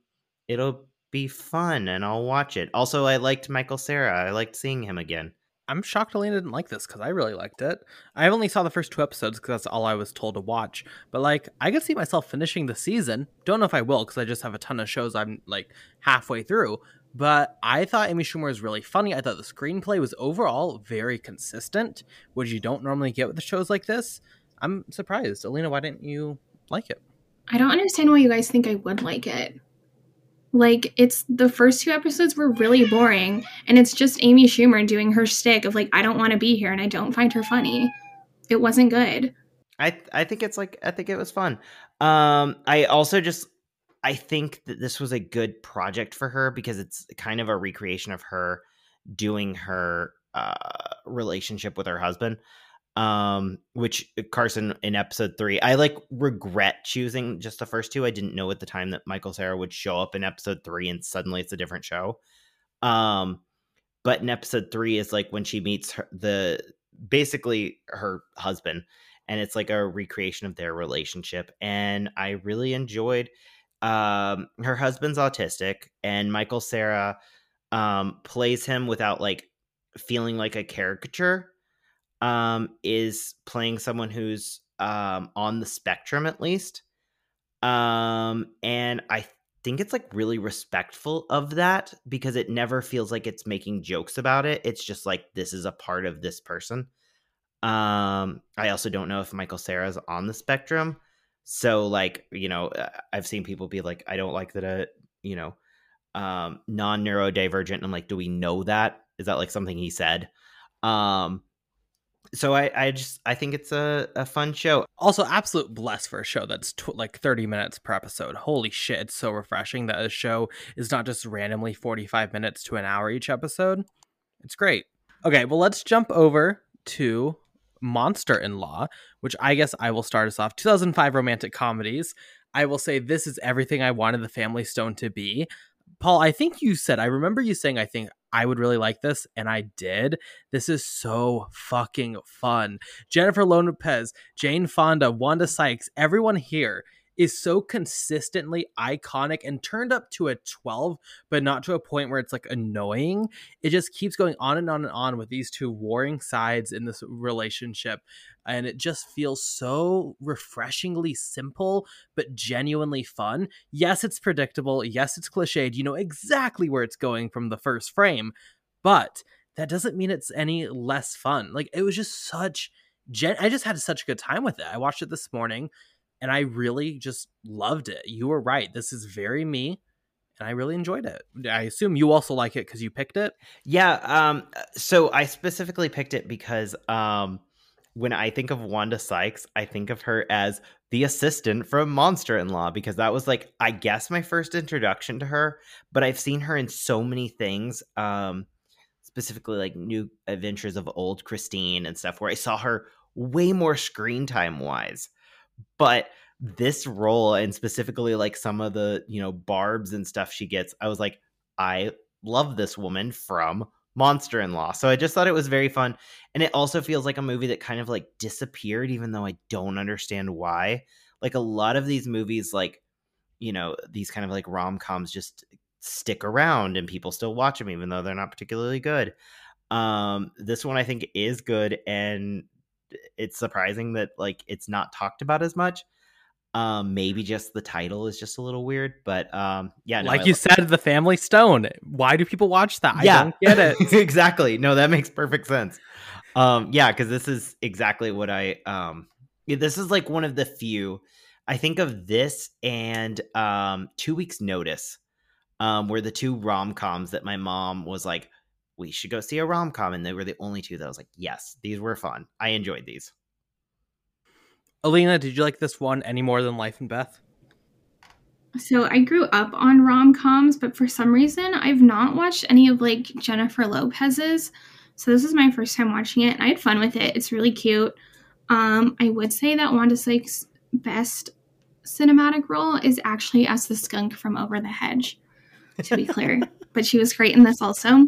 it'll be fun and I'll watch it. Also, I liked Michael Cera. I liked seeing him again. I'm shocked Alina didn't like this because I really liked it. I only saw the first two episodes because that's all I was told to watch. But like, I could see myself finishing the season. Don't know if I will because I just have a ton of shows I'm like halfway through. But I thought Amy Schumer was really funny. I thought the screenplay was overall very consistent, which you don't normally get with the shows like this. I'm surprised. Alina, why didn't you like it? I don't understand why you guys think I would like it. Like it's the first two episodes were really boring, and it's just Amy Schumer doing her stick of like I don't want to be here and I don't find her funny. It wasn't good. I I think it's like I think it was fun. Um, I also just I think that this was a good project for her because it's kind of a recreation of her doing her uh, relationship with her husband um which uh, carson in episode three i like regret choosing just the first two. I didn't know at the time that michael cera would show up in episode three and suddenly it's a different show. Um but in episode three is like when she meets her, the basically her husband and it's like a recreation of their relationship and i really enjoyed um her husband's autistic and michael cera um plays him without like feeling like a caricature um, is playing someone who's um, on the spectrum at least. Um, and I think it's like really respectful of that because it never feels like it's making jokes about it. It's just like this is a part of this person. Um, I also don't know if Michael Cera's on the spectrum. So like, you know, uh, I've seen people be like, I don't like that a, you know, um non-neurodivergent. I'm like, do we know that? Is that like something he said? Um, so I, I just I think it's a, a fun show. Also, absolute bless for a show that's tw- like 30 minutes per episode. Holy shit, it's so refreshing that a show is not just randomly 45 minutes to an hour each episode. It's great. Okay, well, let's jump over to Monster in Law, which I guess I will start us off. 2005 romantic comedies. I will say this is everything I wanted the Family Stone to be. Paul, I think you said, I remember you saying, I think I would really like this, and I did. This is so fucking fun. Jennifer Lopez, Jane Fonda, Wanda Sykes, everyone here is so consistently iconic and turned up to a 12, but not to a point where it's like annoying. It just keeps going on and on and on with these two warring sides in this relationship. And it just feels so refreshingly simple, but genuinely fun. Yes, it's predictable. Yes, it's cliched. You know exactly where it's going from the first frame, but that doesn't mean it's any less fun. Like, it was just such. Gen- I just had such a good time with it. I watched it this morning and I really just loved it. You were right. This is very me, and I really enjoyed it. I assume you also like it because you picked it. Yeah. Um. So I specifically picked it because um, when I think of Wanda Sykes, I think of her as the assistant from Monster in Law because that was like I guess my first introduction to her. But I've seen her in so many things. Um, specifically like New Adventures of Old Christine and stuff, where I saw her way more screen time wise but this role and specifically like some of the you know barbs and stuff she gets i was like i love this woman from monster in law. So i just thought it was very fun and it also feels like a movie that kind of like disappeared even though i don't understand why. Like a lot of these movies like you know these kind of like rom-coms just stick around and people still watch them even though they're not particularly good. Um this one i think is good and it's surprising that like it's not talked about as much um maybe just the title is just a little weird but um yeah no, like I you said, The Family Stone. Why do people watch that? I Yeah. don't get it. exactly. No, that makes perfect sense. Um, yeah, because this is exactly what I um this is like one of the few I think of this and um two weeks notice um were the two rom coms that my mom was like, we should go see a rom com, and they were the only two that I was like, yes, these were fun. I enjoyed these. Alina, did you like this one any more than Life and Beth? So I grew up on rom coms, but for some reason I've not watched any of like Jennifer Lopez's. So this is my first time watching it, and I had fun with it. It's really cute. Um, I would say that Wanda Sykes' best cinematic role is actually as the skunk from Over the Hedge. To be clear, but she was great in this also.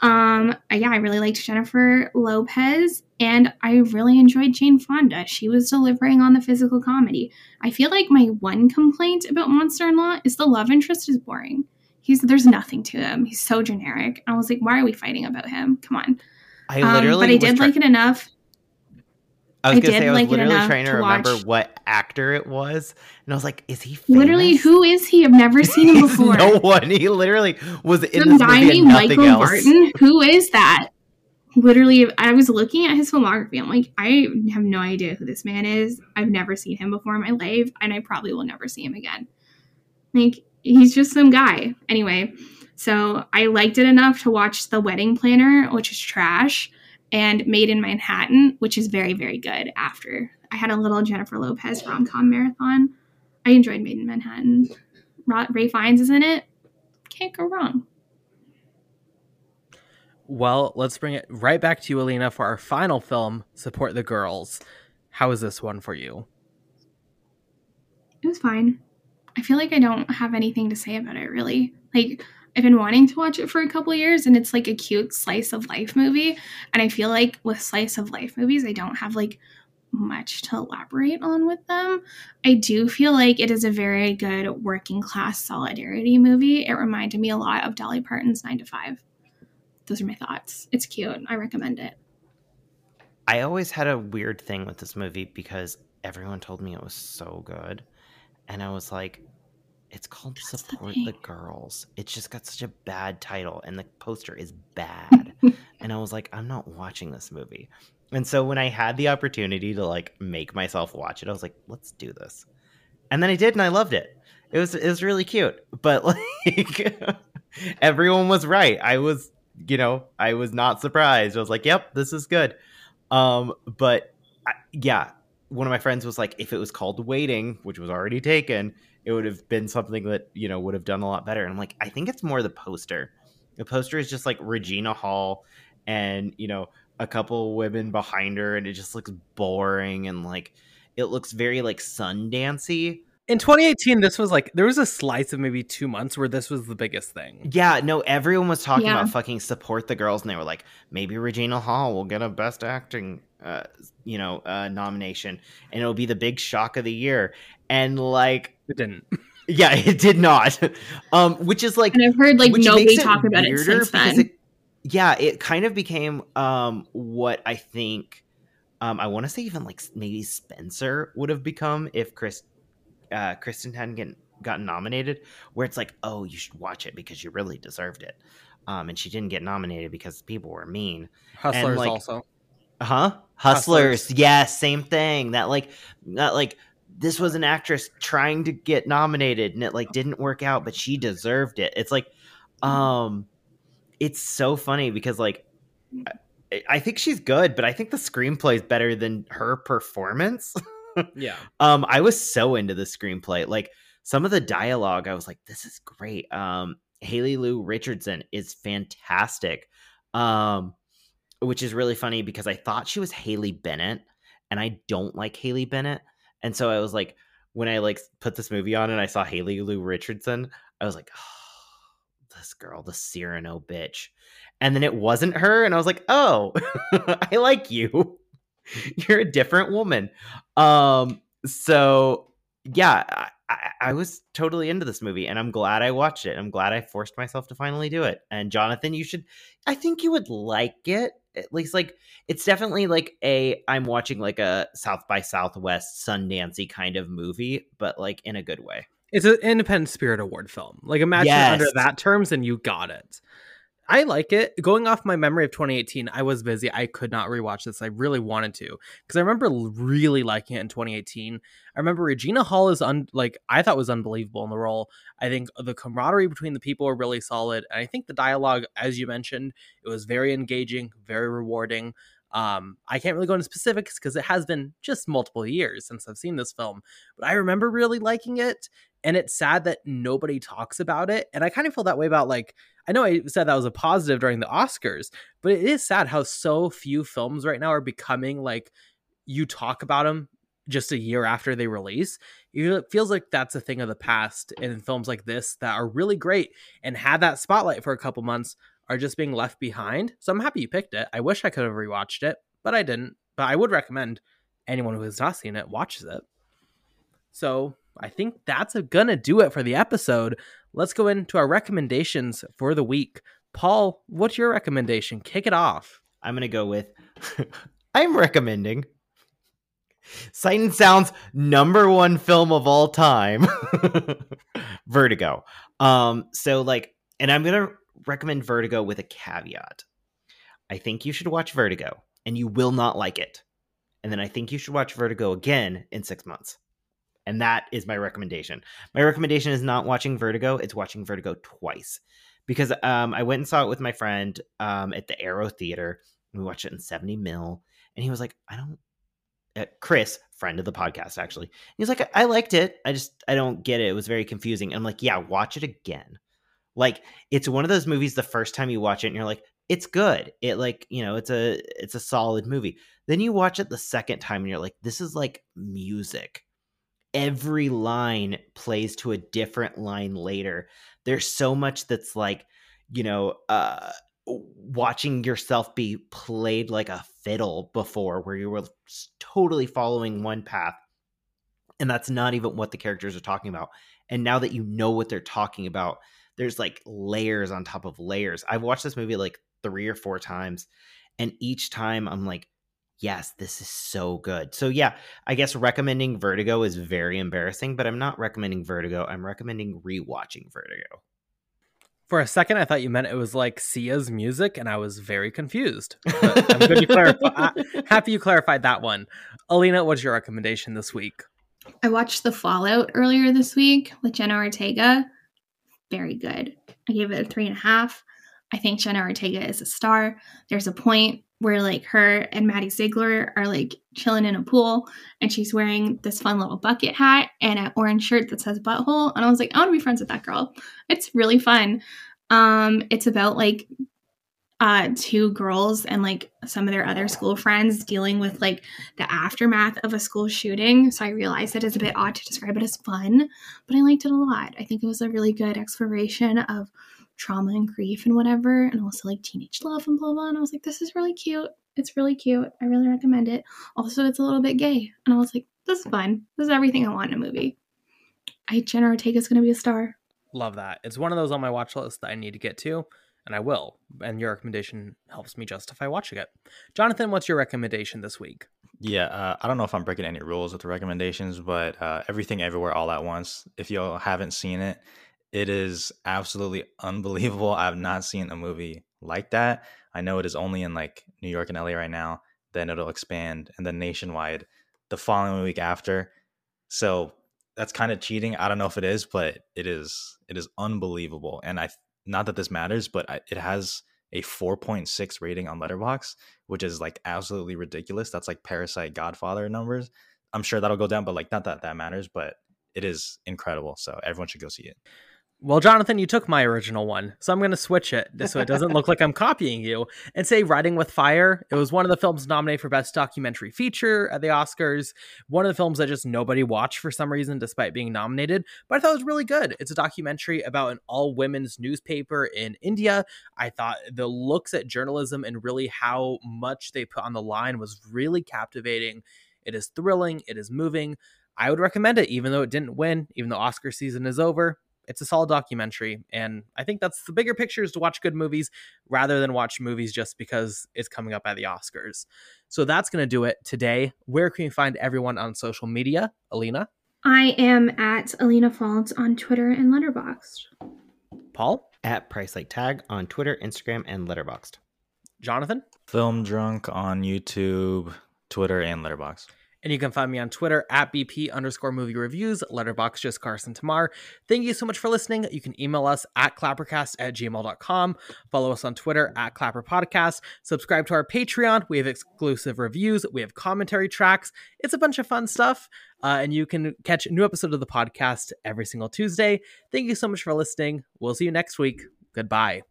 Um, yeah, I really liked Jennifer Lopez, and I really enjoyed Jane Fonda. She was delivering on the physical comedy. I feel like my one complaint about Monster in Law is the love interest is boring. He's there's nothing to him. He's so generic. I was like, why are we fighting about him? Come on. I Um, literally but I did like it enough. I was I gonna say I was like literally trying to, to remember watch- what actor it was, and I was like, "Is he famous? Literally, who is he? I've never seen him before. no one. He literally was in Some this guy movie and nothing Michael else. Vartan. Who is that? Literally, I was looking at his filmography. I'm like, I have no idea who this man is. I've never seen him before in my life, and I probably will never see him again. Like, he's just some guy. Anyway, so I liked it enough to watch The Wedding Planner, which is trash, and Maid in Manhattan, which is very, very good after. I had a little Jennifer Lopez rom com marathon. I enjoyed Maid in Manhattan. Ralph Fiennes is in it. Can't go wrong. Well, let's bring it right back to you, Alina, for our final film, Support the Girls. How is this one for you? It was fine. I feel like I don't have anything to say about it really. Like I've been wanting to watch it for a couple years and it's like a cute slice of life movie and I feel like with slice of life movies I don't have like much to elaborate on with them. I do feel like it is a very good working class solidarity movie. It reminded me a lot of Dolly Parton's 9 to 5. Those are my thoughts. It's cute. I recommend it. I always had a weird thing with this movie because everyone told me it was so good, and I was like, "It's called That's Support the, thing. Girls." It's just got such a bad title, and the poster is bad. and I was like, "I'm not watching this movie." And so when I had the opportunity to like make myself watch it, I was like, "Let's do this." And then I did, and I loved it. It was it was really cute, but like everyone was right. I was, you know, I was not surprised. I was like, "Yep, this is good." Um, but I, yeah, one of my friends was like, if it was called Waiting, which was already taken, it would have been something that you know would have done a lot better. And I'm like, I think it's more the poster. The poster is just like Regina Hall, and you know a couple women behind her, and it just looks boring and like it looks very like Sundancey. In 2018, this was like there was a slice of maybe two months where this was the biggest thing. Yeah, no, everyone was talking Yeah. about fucking support the girls, and they were like, maybe Regina Hall will get a Best Acting, uh, you know, uh, nomination, and it'll be the big shock of the year. And like, It didn't. yeah, it did not. um, which is like, And I've heard like which nobody makes it talk about it since then. It, yeah, it kind of became um what I think. Um, I want to say even like maybe Spencer would have become if Chris, uh, Kristen hadn't get, gotten nominated. Where it's like, oh, you should watch it because you really deserved it. Um, and she didn't get nominated because people were mean. Hustlers like, also. Huh? Hustlers. Hustlers. Yes, same thing. That like that like this was an actress trying to get nominated and it like didn't work out, but she deserved it. It's like um it's so funny because like I, I think she's good, but I think the screenplay is better than her performance. Yeah. um I was so into the screenplay. Like some of the dialogue I was like this is great. Um Haley Lu Richardson is fantastic. Um which is really funny because I thought she was Haley Bennett and I don't like Haley Bennett. And so I was like when I like put this movie on and I saw Haley Lu Richardson, I was like, oh, this girl, the Cyrano bitch. And then it wasn't her and I was like, "Oh, I like you. You're a different woman." Um so yeah, I- I, I was totally into this movie, and I'm glad I watched it. I'm glad I forced myself to finally do it. And Jonathan, you should. I think you would like it. At least, like it's definitely like a I'm watching like a South by Southwest Sundancey kind of movie, but like in a good way. It's an independent spirit award film. Like imagine Yes. under that terms and you got it. I like it. Going off my memory of 2018, I was busy. I could not rewatch this. I really wanted to because I remember really liking it in 2018. I remember Regina Hall is un- like I thought was unbelievable in the role. I think the camaraderie between the people were really solid, and I think the dialogue, as you mentioned, it was very engaging, very rewarding. Um, I can't really go into specifics because it has been just multiple years since I've seen this film, but I remember really liking it and it's sad that nobody talks about it and i kind of feel that way about like i know i said that was a positive during the oscars but it is sad how so few films right now are becoming like you talk about them just a year after they release. It feels like that's a thing of the past and films like this that are really great and had that spotlight for a couple months are just being left behind. So i'm happy you picked it. I wish i could have rewatched it but i didn't. But i would recommend anyone who has not seen it watches it. So I think that's a, gonna do it for the episode. Let's go into our recommendations for the week. Paul, what's your recommendation? Kick it off. I'm gonna go with I'm recommending Sight and Sound's number one film of all time, Vertigo. Um, so like, and I'm gonna recommend Vertigo with a caveat. I think you should watch Vertigo, and you will not like it. And then I think you should watch Vertigo again in six months. And that is my recommendation. My recommendation is not watching Vertigo; it's watching Vertigo twice because um, I went and saw it with my friend um, at the Arrow Theater. We watched it in 70 mil, and he was like, "I don't." Uh, Chris, friend of the podcast, actually, he was like, "I I liked it. I just I don't get it. It was very confusing." And I'm like, "Yeah, watch it again." Like it's one of those movies. The first time you watch it, and you're like, "It's good." It like you know, it's a it's a solid movie. Then you watch it the second time, and you're like, "This is like music." Every line plays to a different line later. There's so much that's like you know uh watching yourself be played like a fiddle before where you were totally following one path and that's not even what the characters are talking about. And now that you know what they're talking about there's like layers on top of layers. I've watched this movie like three or four times and each time i'm like yes this is so good so yeah i guess recommending vertigo is very embarrassing but i'm not recommending vertigo i'm recommending rewatching vertigo For a second, I thought you meant it was like Sia's music, and I was very confused. But I'm good you clarify. Happy you clarified that one. Alina, what's your recommendation this week? I watched The Fallout earlier this week with Jenna Ortega. Very good. I gave it a three and a half. I think Jenna Ortega is a star. There's a point where like her and Maddie Ziegler are like chilling in a pool and she's wearing this fun little bucket hat and an orange shirt that says butthole. And I was like, I want to be friends with that girl. It's really fun. Um, it's about like uh two girls and like some of their other school friends dealing with like the aftermath of a school shooting. So I realized it is a bit odd to describe it as fun, but I liked it a lot. I think it was a really good exploration of trauma and grief and whatever, and also like teenage love and blah blah. And I was like, this is really cute. It's really cute. I really recommend it. Also, it's a little bit gay, and I was like, this is fun. This is everything I want in a movie. I Jenna Ortega's gonna be a star. Love that. It's one of those on my watch list that I need to get to, and I will. And your recommendation helps me justify watching it. Jonathan, what's your recommendation this week? Yeah, uh, I don't know if I'm breaking any rules with the recommendations, but uh, Everything Everywhere All at Once. If you all haven't seen it, it is absolutely unbelievable. I have not seen a movie like that. I know it is only in like New York and LA right now. Then it'll expand and then nationwide the following week after. So that's kind of cheating. I don't know if it is, but it is. It is unbelievable. And I not that this matters, but I, it has a 4.6 rating on Letterboxd, which is like absolutely ridiculous. That's like Parasite Godfather numbers. I'm sure that'll go down, but like not that that matters, but it is incredible. So everyone should go see it. Well, Jonathan, you took my original one, so I'm going to switch it so it doesn't look like I'm copying you and say Writing with Fire. It was one of the films nominated for Best Documentary Feature at the Oscars. One of the films that just nobody watched for some reason, despite being nominated, but I thought it was really good. It's a documentary about an all women's newspaper in India. I thought the looks at journalism and really how much they put on the line was really captivating. It is thrilling, it is moving. I would recommend it, even though it didn't win, even though Oscar season is over. It's a solid documentary, and I think that's the bigger picture is to watch good movies rather than watch movies just because it's coming up at the Oscars. So that's going to do it today. Where can you find everyone on social media? Alina, I am at Alina Fault on Twitter and Letterboxd. Paul, At Price Like Tag on Twitter, Instagram, and Letterboxd. Jonathan, Film Drunk on YouTube, Twitter, and Letterboxd. And you can find me on Twitter at BP underscore movie reviews, Letterboxd just Carson Tamar. Thank you so much for listening. You can email us at clappercast at gmail.com. Follow us on Twitter at Clapper Podcast. Subscribe to our Patreon. We have exclusive reviews. We have commentary tracks. It's a bunch of fun stuff. Uh, and you can catch a new episode of the podcast every single Tuesday. Thank you so much for listening. We'll see you next week. Goodbye.